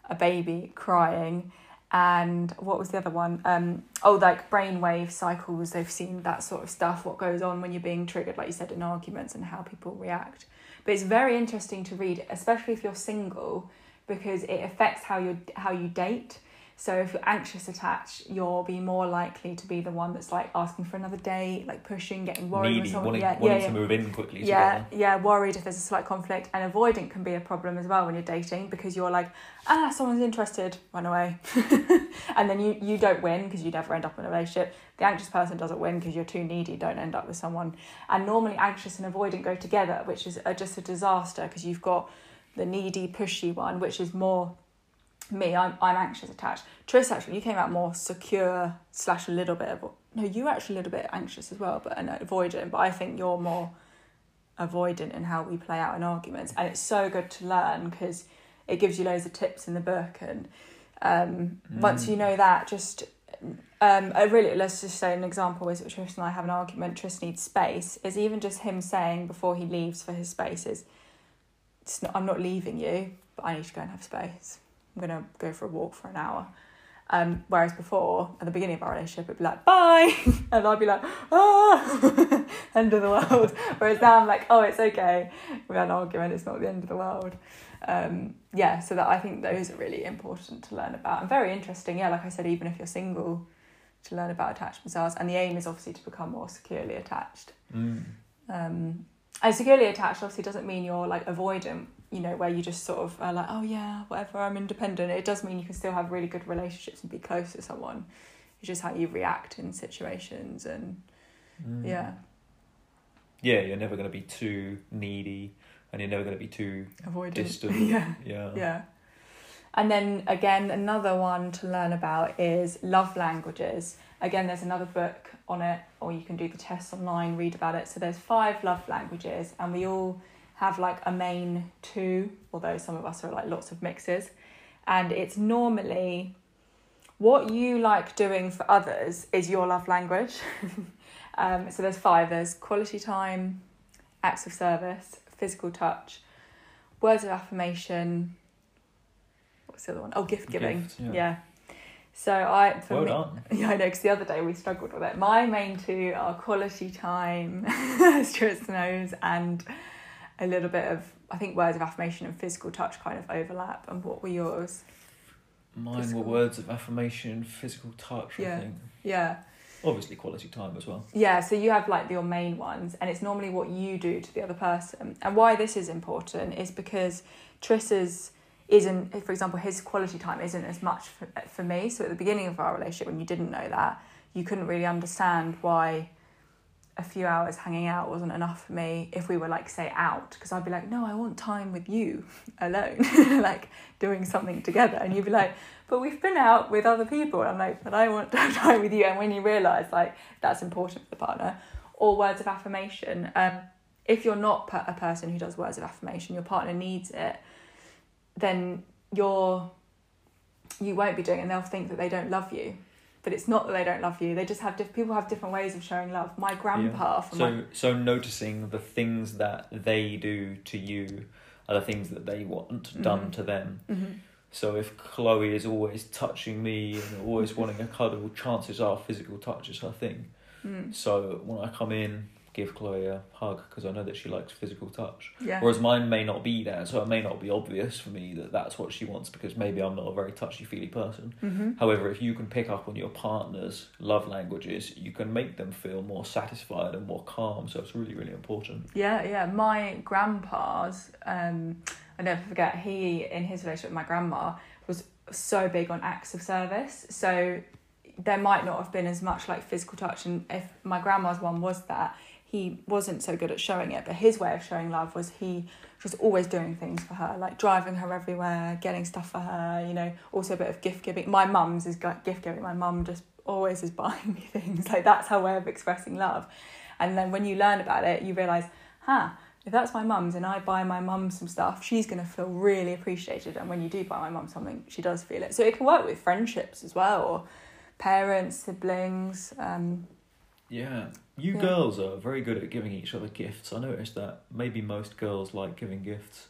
A: a baby crying, and what was the other one? Um, oh, like brainwave cycles. They've seen that sort of stuff. What goes on when you're being triggered, like you said, in arguments, and how people react. But it's very interesting to read, especially if you're single, because it affects how you how you date. So if you're anxious attached, you'll be more likely to be the one that's like asking for another date, like pushing, getting worried
B: needy, wanting,
A: yeah,
B: wanting
A: yeah,
B: to move in quickly
A: Yeah,
B: together.
A: yeah, worried if there's a slight conflict, and avoidant can be a problem as well when you're dating because you're like, ah, someone's interested, run away, <laughs> and then you you don't win because you never end up in a relationship. The anxious person doesn't win because you're too needy, don't end up with someone, and normally anxious and avoidant go together, which is a, just a disaster because you've got the needy, pushy one, which is more me. I'm I'm anxious attached. Tris actually, you came out more secure slash a little bit of no, you were actually a little bit anxious as well, but and avoidant. But I think you're more avoidant in how we play out in arguments, and it's so good to learn because it gives you loads of tips in the book. And um, once
B: Mm.
A: you know that, just um, I really let's just say an example is that Tris and I have an argument. Tris needs space. Is even just him saying before he leaves for his space is, it's not, I'm not leaving you, but I need to go and have space. I'm gonna go for a walk for an hour. Um, whereas before, at the beginning of our relationship, it'd be like, bye! <laughs> and I'd be like, ah! <laughs> end of the world. <laughs> Whereas now I'm like, oh, it's okay. We had an argument, it's not the end of the world. Um, yeah, so that I think those are really important to learn about and very interesting. Yeah, like I said, even if you're single, to learn about attachment styles. And the aim is obviously to become more securely attached.
B: Mm.
A: Um, and securely attached obviously doesn't mean you're like avoidant, you know, where you just sort of are like, oh yeah, whatever, I'm independent. It does mean you can still have really good relationships and be close to someone. It's just how you react in situations and
B: Mm.
A: yeah,
B: Yeah, you're never going to be too needy, and you're never going to be too
A: avoidant.
B: distant. <laughs>
A: yeah,
B: Yeah.
A: yeah. And then again, another one to learn about is love languages. Again, there's another book on it, or you can do the test online, read about it. So there's five love languages, and we all have like a main two, although some of us are like lots of mixes. And it's normally what you like doing for others is your love language. <laughs> um, so there's five. There's quality time, acts of service, physical touch, words of affirmation. What's the other one? Oh, gift giving.
B: Gifts, yeah.
A: yeah. So I for
B: Well
A: me, <laughs> yeah, I know, because the other day we struggled with it. My main two are quality time, <laughs> as Stuart knows, and a little bit of, I think, words of affirmation and physical touch kind of overlap. And what were yours?
B: Mine
A: Physical.
B: were words of affirmation, physical touch.
A: Yeah.
B: I think.
A: Yeah.
B: Obviously, quality time as well.
A: Yeah, so you have like your main ones, and it's normally what you do to the other person. And why this is important is because Tris's isn't, for example, his quality time isn't as much for, for me. So at the beginning of our relationship, when you didn't know that, you couldn't really understand why a few hours hanging out wasn't enough for me if we were like say out. Because I'd be like no I want time with you <laughs> alone <laughs> like doing something together. And you'd be like but we've been out with other people. And I'm like but I want to <laughs> have time with you. And when you realise like that's important for the partner or words of affirmation um, if you're not a person who does words of affirmation your partner needs it then you're you won't be doing it. And they'll think that they don't love you but it's not that they don't love you they just have diff- people have different ways of showing love my grandpa from
B: So,
A: my
B: so noticing the things that they do to you are the things that they want done
A: Mhm.
B: to them.
A: Mhm.
B: So if Chloe is always touching me and always wanting a cuddle, chances are physical touch is her thing.
A: Mm.
B: So when I come in, give Chloe a hug because I know that she likes physical touch.
A: Yeah.
B: Whereas mine may not be there, so it may not be obvious for me that that's what she wants because maybe I'm not a very touchy feely person.
A: hmm
B: However, if you can pick up on your partner's love languages, you can make them feel more satisfied and more calm. So it's really, really important.
A: Yeah, yeah. My grandpa's, um, I never forget, he, in his relationship with my grandma, was so big on acts of service. So there might not have been as much like physical touch. And if my grandma's one was that, he wasn't so good at showing it. But his way of showing love was he was always doing things for her, like driving her everywhere, getting stuff for her, you know, also a bit of gift giving. My mum's is gift giving. My mum just always is <laughs> buying me things. Like that's her way of expressing love. And then when you learn about it, you realise, huh, if that's my mum's and I buy my mum some stuff, she's going to feel really appreciated. And when you do buy my mum something, she does feel it. So it can work with friendships as well, or parents, siblings. Um,
B: Yeah. You
A: Yeah.
B: girls are very good at giving each other gifts. I noticed that maybe most girls like giving gifts.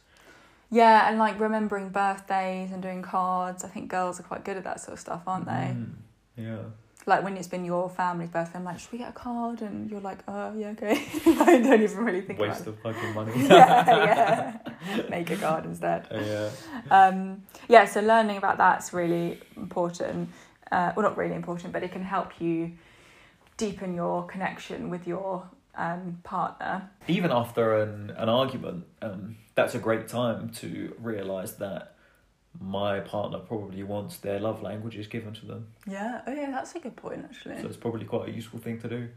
A: yeah, and like remembering birthdays and doing cards. I think girls are quite good at that sort of stuff, aren't they?
B: Mm, yeah.
A: Like when it's been your family's birthday, I'm like, should we get a card? And you're like, oh, yeah, okay. <laughs> I don't even really think about it.
B: Waste of fucking money. <laughs>
A: yeah, <laughs> yeah. Make a card instead.
B: yeah.
A: um, yeah, so learning about that's really important. Uh, well, not really important, but it can help you deepen your connection with your um, partner.
B: Even after an, an argument, um, that's a great time to realise that my partner probably wants their love languages given to them.
A: Yeah. Oh, yeah, that's a good point, actually.
B: So it's probably quite a useful thing to do.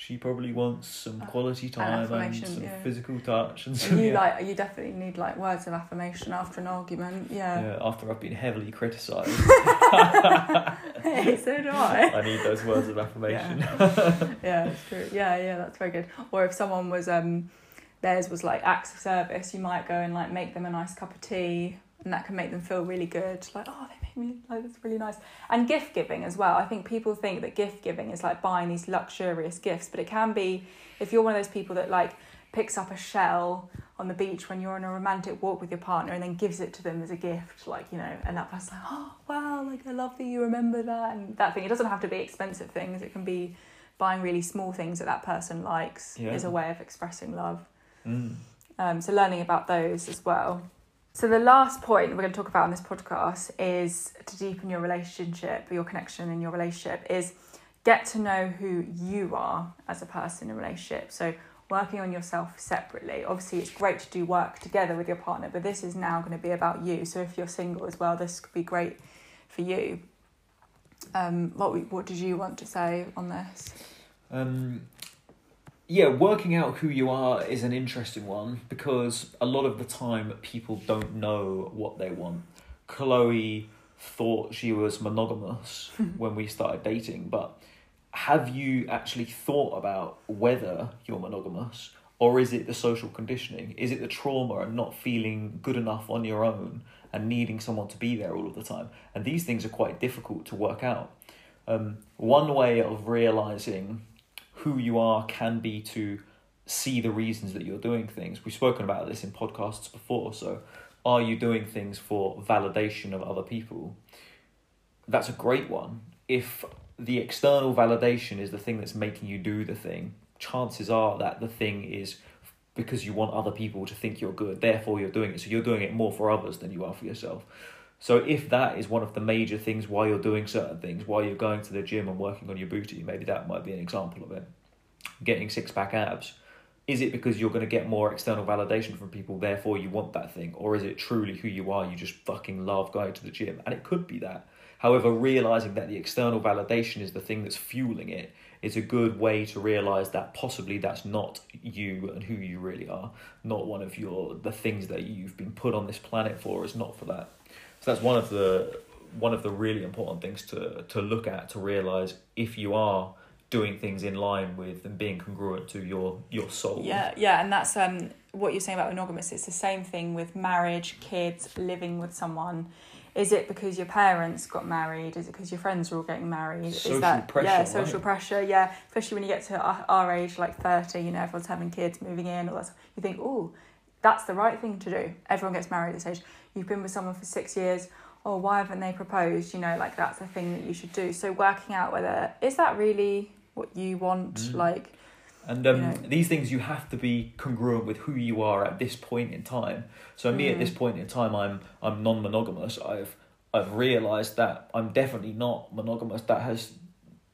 B: She probably wants some
A: Uh,
B: quality time and
A: affirmation,
B: some
A: yeah.
B: physical touch and
A: And
B: some
A: you
B: yeah.
A: like you definitely need like words of affirmation after an argument. Yeah.
B: yeah, after I've been heavily criticised, <laughs>
A: hey, so do I.
B: I need those words of affirmation.
A: yeah, yeah that's true. Yeah, yeah, that's very good. Or if someone was um theirs was like acts of service, you might go and like make them a nice cup of tea and that can make them feel really good. Like, oh they made me like that's really nice. And gift giving as well. I think people think that gift giving is like buying these luxurious gifts, but it can be if you're one of those people that like picks up a shell on the beach when you're on a romantic walk with your partner and then gives it to them as a gift, like, you know, and that person's like, oh, wow, like, I love that you remember that and that thing. It doesn't have to be expensive things, it can be buying really small things that that person likes
B: Yeah.
A: is a way of expressing love.
B: Mm.
A: Um, so, learning about those as well. So, the last point we're going to talk about on this podcast is to deepen your relationship, your connection in your relationship, is get to know who you are as a person in a relationship. So, working on yourself separately. Obviously, it's great to do work together with your partner, but this is now going to be about you. So, if you're single as well, this could be great for you. Um, what what did you want to say on this?
B: Um, yeah, working out who you are is an interesting one because a lot of the time people don't know what they want. Chloe thought she was monogamous <laughs> when we started dating, but have you actually thought about whether you're monogamous or is it the social conditioning? Is it the trauma and not feeling good enough on your own and needing someone to be there all of the time? And these things are quite difficult to work out. Um, one way of realizing who you are can be to see the reasons that you're doing things. We've spoken about this in podcasts before. So, are you doing things for validation of other people? That's a great one. If the external validation is the thing that's making you do the thing, chances are that the thing is because you want other people to think you're good, therefore you're doing it. So, you're doing it more for others than you are for yourself. So if that is one of the major things why you're doing certain things, why you're going to the gym and working on your booty, maybe that might be an example of it. Getting six pack abs. Is it because you're going to get more external validation from people, therefore you want that thing? Or is it truly who you are? You just fucking love going to the gym? And it could be that. However, realizing that the external validation is the thing that's fueling it is a good way to realize that possibly that's not you and who you really are. Not one of your the things that you've been put on this planet for is not for that. So that's one of the one of the really important things to to look at to realize if you are doing things in line with and being congruent to your your soul.
A: Yeah, yeah, and that's um what you're saying about monogamous. It's the same thing with marriage, kids, living with someone. Is it because your parents got married? Is it because your friends are all getting married?
B: Social
A: is that
B: pressure,
A: yeah,
B: right?
A: social pressure? Yeah, especially when you get to our, our age, like thirty. You know, everyone's having kids, moving in, all that. Stuff. You think, oh, that's the right thing to do. Everyone gets married at this age. You've been with someone for six years. Oh, why haven't they proposed? You know, like that's the thing that you should do. So working out whether is that really what you want,
B: Mm.
A: like
B: And um,
A: You know.
B: these things you have to be congruent with who you are at this point in time. So me at
A: Mm.
B: this point in time, I'm I'm non-monogamous. I've I've realised that I'm definitely not monogamous. That has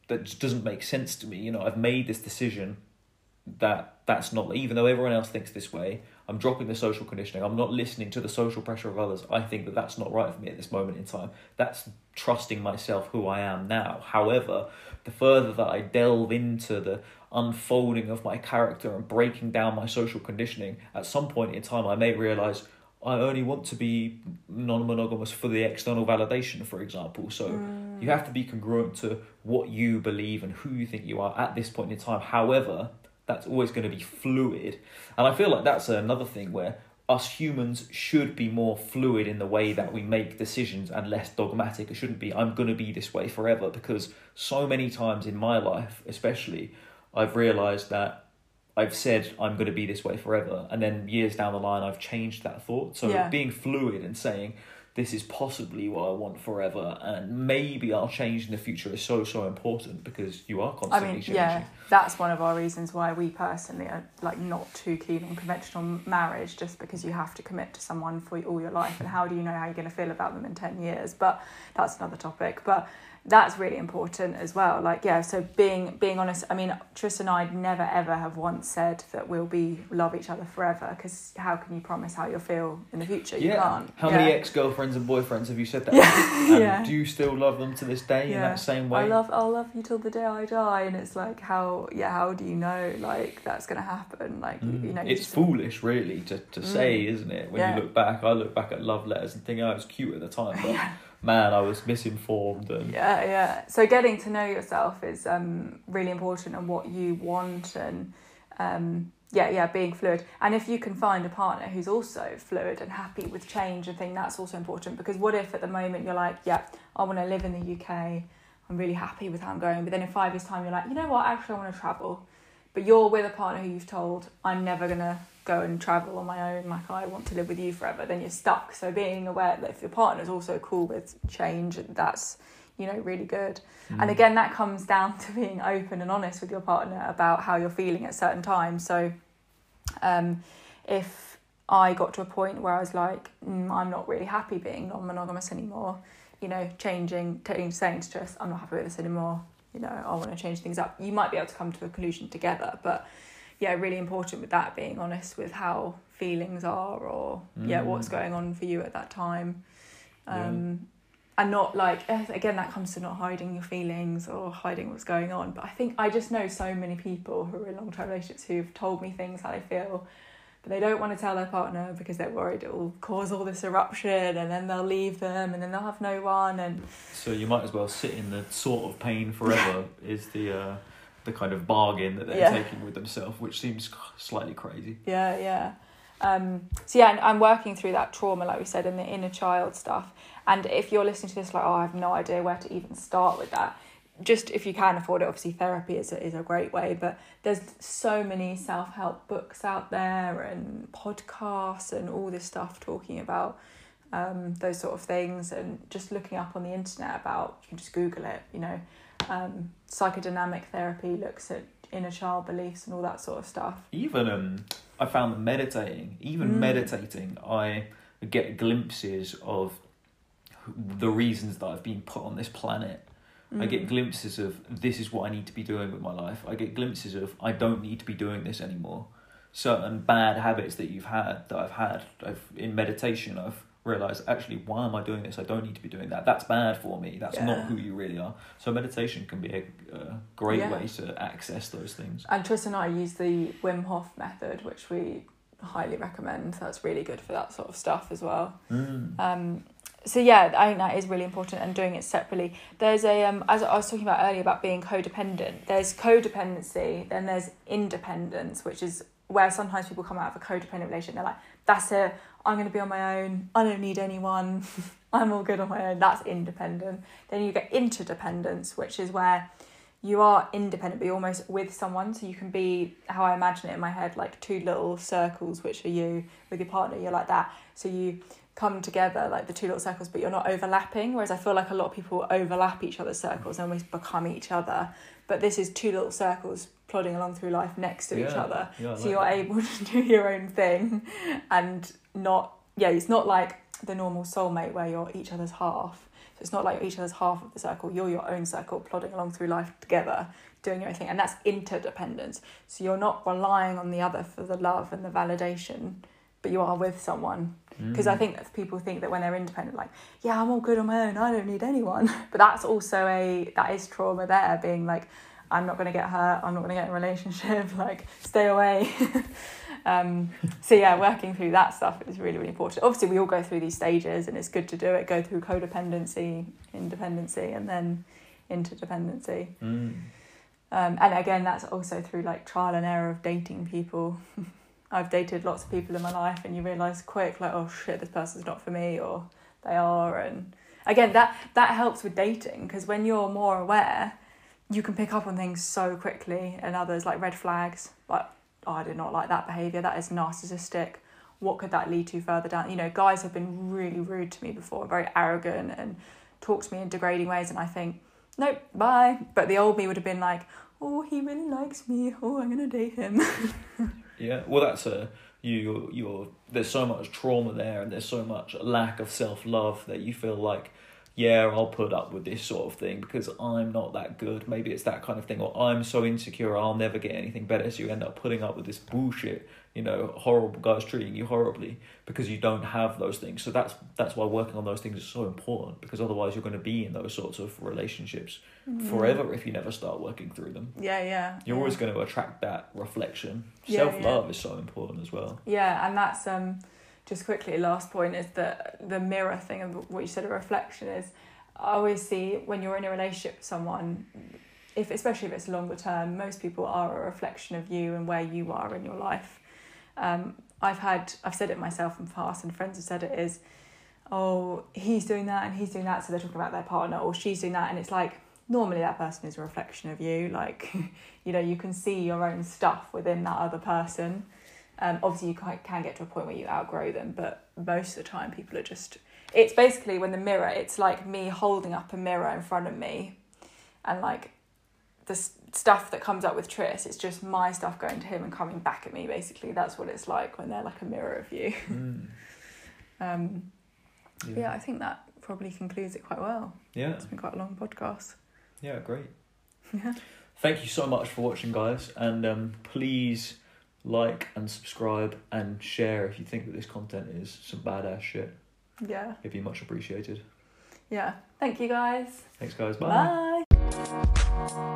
B: that just doesn't make sense to me. You know, I've made this decision that that's not even though everyone else thinks this way. I'm dropping the social conditioning. I'm not listening to the social pressure of others. I think that that's not right for me at this moment in time. That's trusting myself, who I am now. However, the further that I delve into the unfolding of my character and breaking down my social conditioning, at some point in time, I may realize I only want to be non monogamous for the external validation, for example. So
A: Mm.
B: you have to be congruent to what you believe and who you think you are at this point in time. However, that's always going to be fluid. And I feel like that's another thing where us humans should be more fluid in the way that we make decisions and less dogmatic. It shouldn't be, I'm going to be this way forever, because so many times in my life, especially, I've realized that I've said I'm going to be this way forever, and then years down the line, I've changed that thought. So
A: Yeah.
B: being fluid and saying, this is possibly what I want forever, and maybe I'll change in the future is so, so important because you are constantly I
A: mean,
B: changing.
A: yeah, that's one of our reasons why we personally are like not too keen on conventional marriage, just because you have to commit to someone for all your life, and how do you know how you're going to feel about them in ten years? But that's another topic. But that's really important as well. Like, yeah, so being being honest. I mean, Tris and I never ever have once said that we'll be love each other forever, because how can you promise how you'll feel in the future? You
B: Yeah.
A: can't.
B: How
A: yeah.
B: many ex girlfriends and boyfriends have you said that?
A: Yeah. <laughs>
B: And
A: yeah.
B: Do you still love them to this day in that same way?
A: I love I'll love you till the day I die and it's like how yeah how do you know like that's gonna happen like you-
B: Mm.
A: you know
B: it's
A: just-
B: foolish, really, to, to
A: Mm.
B: say, isn't it? When
A: Yeah.
B: you look back, I look back at love letters and think, oh, it was cute at the time, but <laughs>
A: yeah,
B: man, I was misinformed. And
A: yeah yeah. So getting to know yourself is um really important and what you want and um yeah yeah being fluid. And if you can find a partner who's also fluid and happy with change and thing that's also important because what if at the moment you're like yeah I want to live in the UK I'm really happy with how I'm going but then in five years time you're like you know what? Actually I want to travel but you're with a partner who you've told I'm never gonna go and travel on my own. Like I want to live with you forever. Then you're stuck. So being aware that if your partner's also cool with change that's you know really good.
B: Mm.
A: and again that comes down to being open and honest with your partner about how you're feeling at certain times. So um if I got to a point where I was like mm, I'm not really happy being non-monogamous anymore you know changing saying to Tris I'm not happy with this anymore you know I want to change things up you might be able to come to a conclusion together but yeah really important with that being honest with how feelings are or yeah
B: Mm.
A: what's going on for you at that time
B: Yeah.
A: um and not like eh, again that comes to not hiding your feelings or hiding what's going on but i think i just know so many people who are in long-term relationships who've told me things how they feel but they don't want to tell their partner because they're worried it will cause all this eruption and then they'll leave them and then they'll have no one and
B: So you might as well sit in the sort of pain forever, is the uh, the kind of bargain that they're
A: Yeah.
B: taking with themselves, which seems slightly crazy.
A: Yeah, yeah. Um, so yeah, I'm working through that trauma, like we said, and the inner child stuff. And if you're listening to this, like, oh, I have no idea where to even start with that. Just if you can afford it, obviously therapy is a, is a great way. But there's so many self help books out there and podcasts and all this stuff talking about um, those sort of things. And just looking up on the internet about, you can just Google it. You know, um, psychodynamic therapy looks at inner child beliefs and all that sort of stuff.
B: Even um, I found that meditating, even
A: Mm.
B: meditating, I get glimpses of the reasons that I've been put on this planet. I get
A: Mm.
B: glimpses of this is what I need to be doing with my life. I get glimpses of I don't need to be doing this anymore. Certain bad habits that you've had that I've had I've in meditation I've realized actually why am I doing this? I don't need to be doing that. That's bad for me. That's
A: Yeah.
B: not who you really are. So meditation can be a, a great
A: Yeah.
B: way to access those things.
A: And Tris and I use the Wim Hof method, which we highly recommend. That's really good for that sort of stuff as well.
B: Mm.
A: Um, so yeah, I think that is really important and doing it separately. There's a um, as I was talking about earlier about being codependent. There's codependency, then there's independence, which is where sometimes people come out of a codependent relationship. They're like, "That's it. I'm going to be on my own. I don't need anyone. <laughs> I'm all good on my own." That's independent. Then you get interdependence, which is where you are independent, but you're almost with someone. So you can be how I imagine it in my head, like two little circles, which are you with your partner. You're like that. So you come together like the two little circles but you're not overlapping whereas i feel like a lot of people overlap each other's circles and almost become each other. But this is two little circles plodding along through life next to each other.
B: Yeah,
A: so
B: like
A: you're
B: that.
A: able <laughs> to do your own thing and not yeah it's not like the normal soulmate where you're each other's half. So it's not like each other's half of the circle. You're your own circle plodding along through life together doing your own thing and that's interdependence. So you're not relying on the other for the love and the validation but you are with someone because I
B: Mm.
A: think that people think that when they're independent, like, yeah, I'm all good on my own, I don't need anyone. <laughs> But that's also a that is trauma there, being like, I'm not gonna get hurt, I'm not gonna get in a relationship, <laughs> like, stay away. <laughs> um, so yeah, working through that stuff is really really important. Obviously, we all go through these stages, and it's good to do it. Go through codependency, independency, and then interdependency.
B: Mm.
A: Um, and again, that's also through like trial and error of dating people. I've dated lots of people in my life, and you realise quick, like, oh shit, this person's not for me, or they are. And again, that that helps with dating because when you're more aware, you can pick up on things so quickly, and others like red flags, like, oh, I did not like that behaviour. That is narcissistic. What could that lead to further down? You know, guys have been really rude to me before, very arrogant, and talked to me in degrading ways, and I think, nope, bye. But the old me would have been like, oh, he really likes me. Oh, I'm gonna date him. <laughs>
B: Yeah, well, that's a you. You're there's so much trauma there, and there's so much lack of self love that you feel like, yeah, I'll put up with this sort of thing because I'm not that good. Maybe it's that kind of thing, or I'm so insecure, I'll never get anything better. So you end up putting up with this bullshit. You know, horrible guys treating you horribly because you don't have those things. So that's that's why working on those things is so important because otherwise you're going to be in those sorts of relationships forever if you never start working through them.
A: Yeah, yeah.
B: You're
A: yeah.
B: always going to attract that reflection.
A: Yeah,
B: Self love is so important as well.
A: Yeah, and that's um just quickly last point is that the mirror thing of what you said a reflection is I always see when you're in a relationship with someone if especially if it's longer term most people are a reflection of you and where you are in your life. Um I've had I've said it myself in the past and friends have said it is oh he's doing that and he's doing that so they're talking about their partner or she's doing that and it's like normally that person is a reflection of you like <laughs> you know you can see your own stuff within that other person um, obviously you can, can get to a point where you outgrow them but most of the time people are just it's basically when the mirror it's like me holding up a mirror in front of me and like the stuff that comes up with Tris it's just my stuff going to him and coming back at me basically that's what it's like when they're like a mirror of you
B: Mm. <laughs>
A: um, yeah. I think that probably concludes it quite well
B: Yeah.
A: it's been quite a long podcast
B: Yeah, great. <laughs>
A: yeah
B: Thank you so much for watching, guys. And um, please like and subscribe and share if you think that this content is some badass shit.
A: yeah
B: It'd be much appreciated.
A: yeah thank you guys
B: Thanks, guys. Bye.
A: Bye.